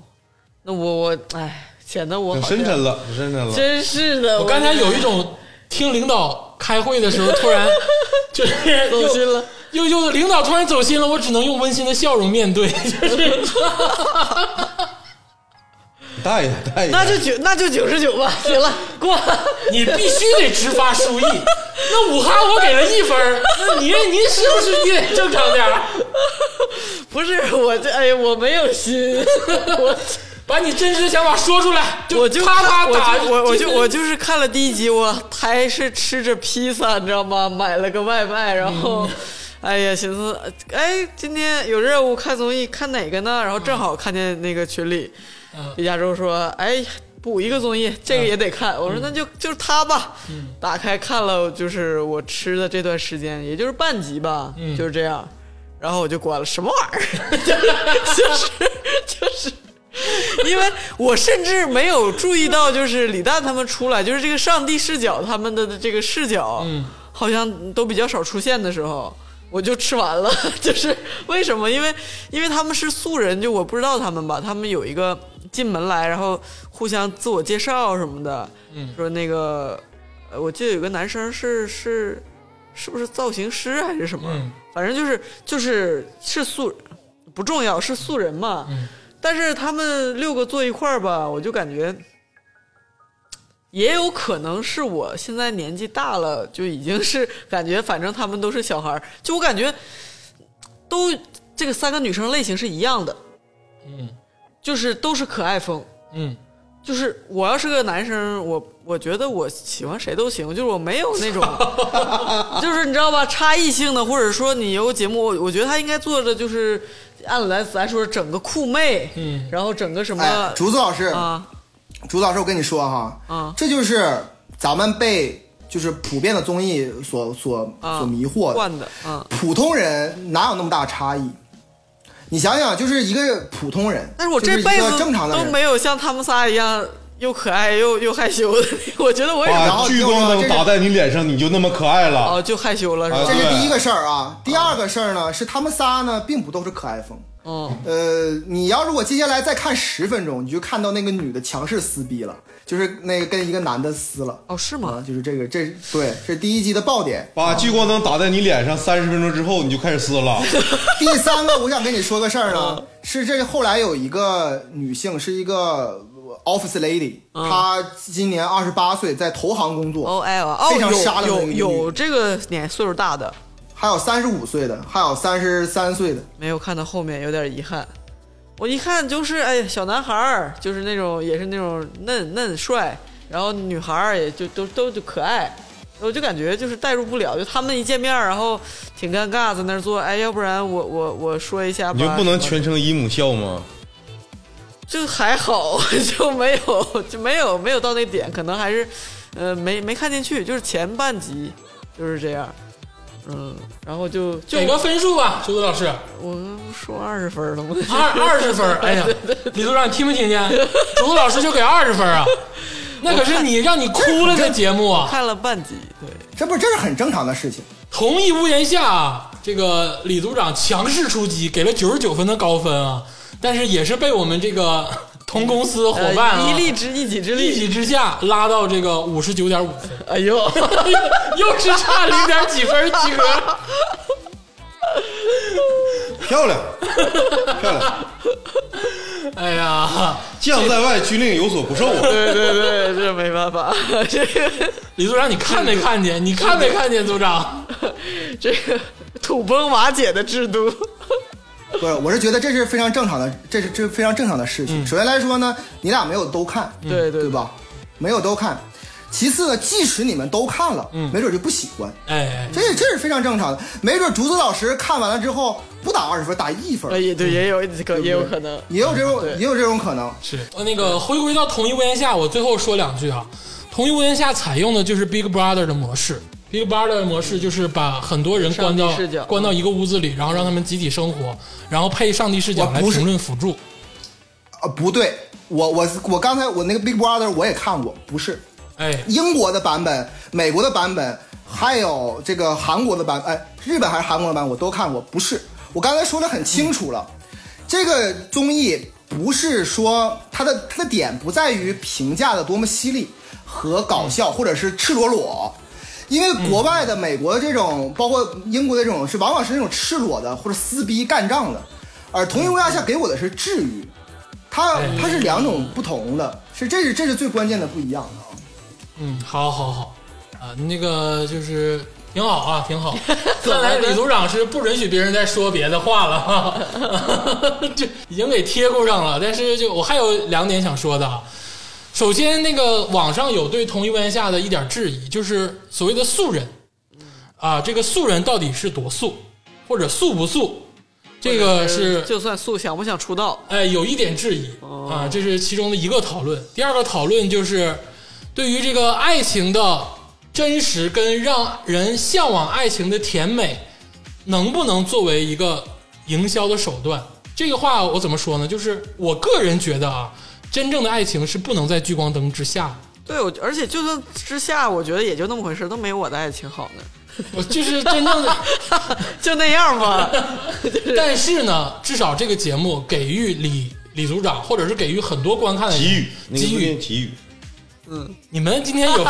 那我我哎，显得我很深沉了，很深沉了。真是的，我刚才有一种听领导开会的时候，突然 就是走心了。又又又领导突然走心了，我只能用温馨的笑容面对，就是 大爷，大爷，那就九，那就九十九吧。行了，过。你必须得直发书意。那武汉我给了一分儿那您您是不是也正常点儿？不是我这，哎呀，我没有心，我把你真实想法说出来，我就啪啪我打，就我我就我就是看了第一集，我还是吃着披萨，你知道吗？买了个外卖，然后，哎呀，寻思，哎，今天有任务看综艺，看哪个呢？然后正好看见那个群里，嗯李佳洲说，哎。补一个综艺，这个也得看。我说那就就是他吧。打开看了，就是我吃的这段时间，也就是半集吧，就是这样。然后我就关了，什么玩意儿？就是就是。因为我甚至没有注意到，就是李诞他们出来，就是这个上帝视角，他们的这个视角，嗯，好像都比较少出现的时候，我就吃完了。就是为什么？因为因为他们是素人，就我不知道他们吧，他们有一个进门来，然后互相自我介绍什么的，嗯。说那个，呃，我记得有个男生是是是不是造型师还是什么，嗯。反正就是就是是素，不重要，是素人嘛。嗯。但是他们六个坐一块儿吧，我就感觉，也有可能是我现在年纪大了，就已经是 感觉，反正他们都是小孩儿，就我感觉都这个三个女生类型是一样的，嗯就是都是可爱风。嗯就是我要是个男生，我我觉得我喜欢谁都行，就是我没有那种，就是你知道吧，差异性的，或者说你有节目，我我觉得他应该做的就是按来咱说整个酷妹，嗯然后整个什么、哎，竹子老师，啊竹子老师，我跟你说哈，啊这就是咱们被就是普遍的综艺所所啊所迷惑的。惯的，嗯。普通人哪有那么大差异？你想想，就是一个普通人，但是我这辈子正常的，都没有像他们仨一样又可爱又又害羞的，我觉得我也然把后聚光灯打在你脸上，你就那么可爱了。哦就害羞了是吧？这是第一个事儿啊。第二个事儿呢，是他们仨呢，并不都是可爱风。嗯，呃，你要如果接下来再看十分钟，你就看到那个女的强势撕逼了，就是那个跟一个男的撕了。哦是啊吗？，就是这个，这对，这是第一集的爆点。把聚光灯打在你脸上，三十分钟之后你就开始撕了。第三个，我想跟你说个事儿呢，是这后来有一个女性，是一个 office lady，、她今年二十八岁，在投行工作，哦哎哦非常沙有有楞的一个女有这个年岁数大的，还有三十五岁的，还有三十三岁的。没有看到后面有点遗憾。我一看就是哎呀小男孩儿，就是那种也是那种嫩嫩帅，然后女孩儿也就都都就可爱。我就感觉就是代入不了，就他们一见面，然后挺尴尬，在那儿坐，哎，要不然我我我说一下吧，你就不能全程姨母笑吗？就还好，就没有就没有没有到那点，可能还是呃没没看进去，就是前半集就是这样，嗯，然后就就给个分数吧，竹子老师，我们不说二十分了吗？二二十分。哎呀，李组长，你听没听见？竹子老师就给二十分啊，那可是你让你哭了的节目啊！看了半集，对，这不是这是很正常的事情。同一屋檐下啊，这个李组长强势出击，给了九十九分的高分啊，但是也是被我们这个同公司伙伴啊、呃一力之一己之力一己，之下拉到这个五十九点五分，哎呦，又是差零点几分及格。漂亮，漂亮，哎呀，将在外，军令有所不受啊！对对对，这没办法，这个李组长，你看没看见？你看没看见，组长？这个土崩瓦解的制度，不是，我是觉得这是非常正常的，这是这是非常正常的事情。首先来说呢，你俩没有都看，对对对？吧？没有都看。其次呢，即使你们都看了，没准就不喜欢，哎，这这是非常正常的。没准竹子老师看完了之后不打二十分，打一分，哎，也对，也有可也有可能，也有这种对也有这种可能。是呃那个回归到同一屋檐下，我最后说两句啊。同一屋檐下采用的就是 Big Brother 的模式，Big Brother 的模式就是把很多人关到关到一个屋子里，然后让他们集体生活，然后配上帝视角来评论辅助。啊，不对，我我我刚才我那个 Big Brother 我也看过，不是哎，英国的版本、美国的版本，还有这个韩国的版，哎，日本还是韩国的版我都看过。不是，我刚才说的很清楚了，这个综艺不是说它的它的点不在于评价的多么犀利和搞笑，或者是赤裸裸。因为国外的美国的这种，包括英国的这种，是往往是那种赤裸的或者撕逼干仗的，而同一乌鸦下给我的是治愈，它它是两种不同的，是这是这是最关键的不一样的啊。嗯，好，好，好，啊，那个就是挺好啊，挺好。看来李组长是不允许别人再说别的话了哈，就已经给贴过上了。但是就我还有两点想说的啊。首先，那个网上有对同一屋檐下的一点质疑，就是所谓的素人啊，这个素人到底是多素，或者素不素？这个是就算素想不想出道？哎，有一点质疑啊，这是其中的一个讨论。第二个讨论就是对于这个爱情的真实跟让人向往爱情的甜美，能不能作为一个营销的手段？这个话我怎么说呢？就是我个人觉得啊，真正的爱情是不能在聚光灯之下的。对，我而且就算之下，我觉得也就那么回事，都没有我的爱情好呢。我就是真正的，就那样吧。但是呢，至少这个节目给予李李组长，或者是给予很多观看的人给予给予念给予，嗯你们今天有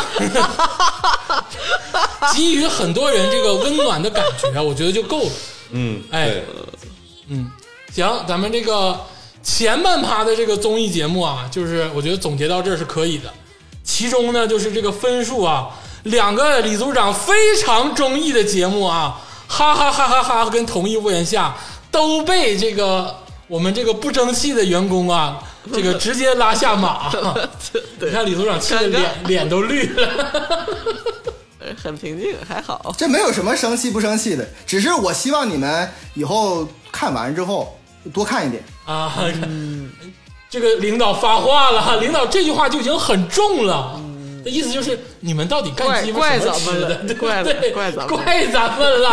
给予很多人这个温暖的感觉，我觉得就够了。嗯，哎嗯，行，咱们这个前半趴的这个综艺节目啊，就是我觉得总结到这儿是可以的。其中呢，就是这个分数啊，两个李组长非常中意的节目啊，哈哈哈哈哈跟同一屋檐下都被这个我们这个不争气的员工啊，这个直接拉下马。你看李组长气的脸脸都绿了。很平静，还好。这没有什么生气不生气的，只是我希望你们以后看完之后多看一点。啊，这个领导发话了，领导这句话就已经很重了。的意思就是你们到底干鸡巴怪什么怪咱们了吃的？对怪对怪咱们怪咱们了。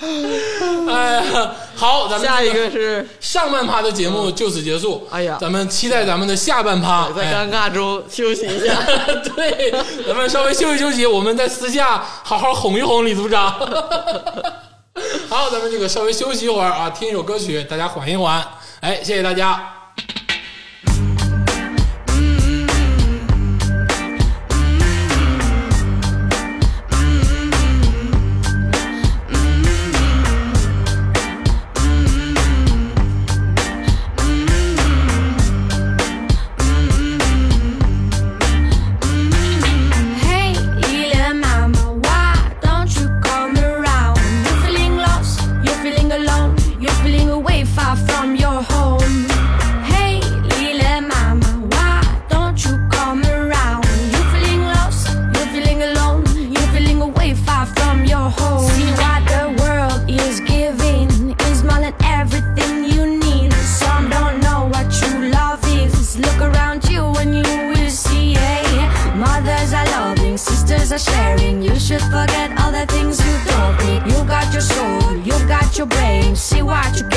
哎呀，好，咱们下一个是上半趴的节目就此结束。哎呀咱们期待咱们的下半趴。在哎尴尬中休息一下。对，咱们稍微休息休息，我们在私下好好哄一哄李组长。好，咱们这个稍微休息一会儿啊，听一首歌曲，大家缓一缓。哎，谢谢大家。boate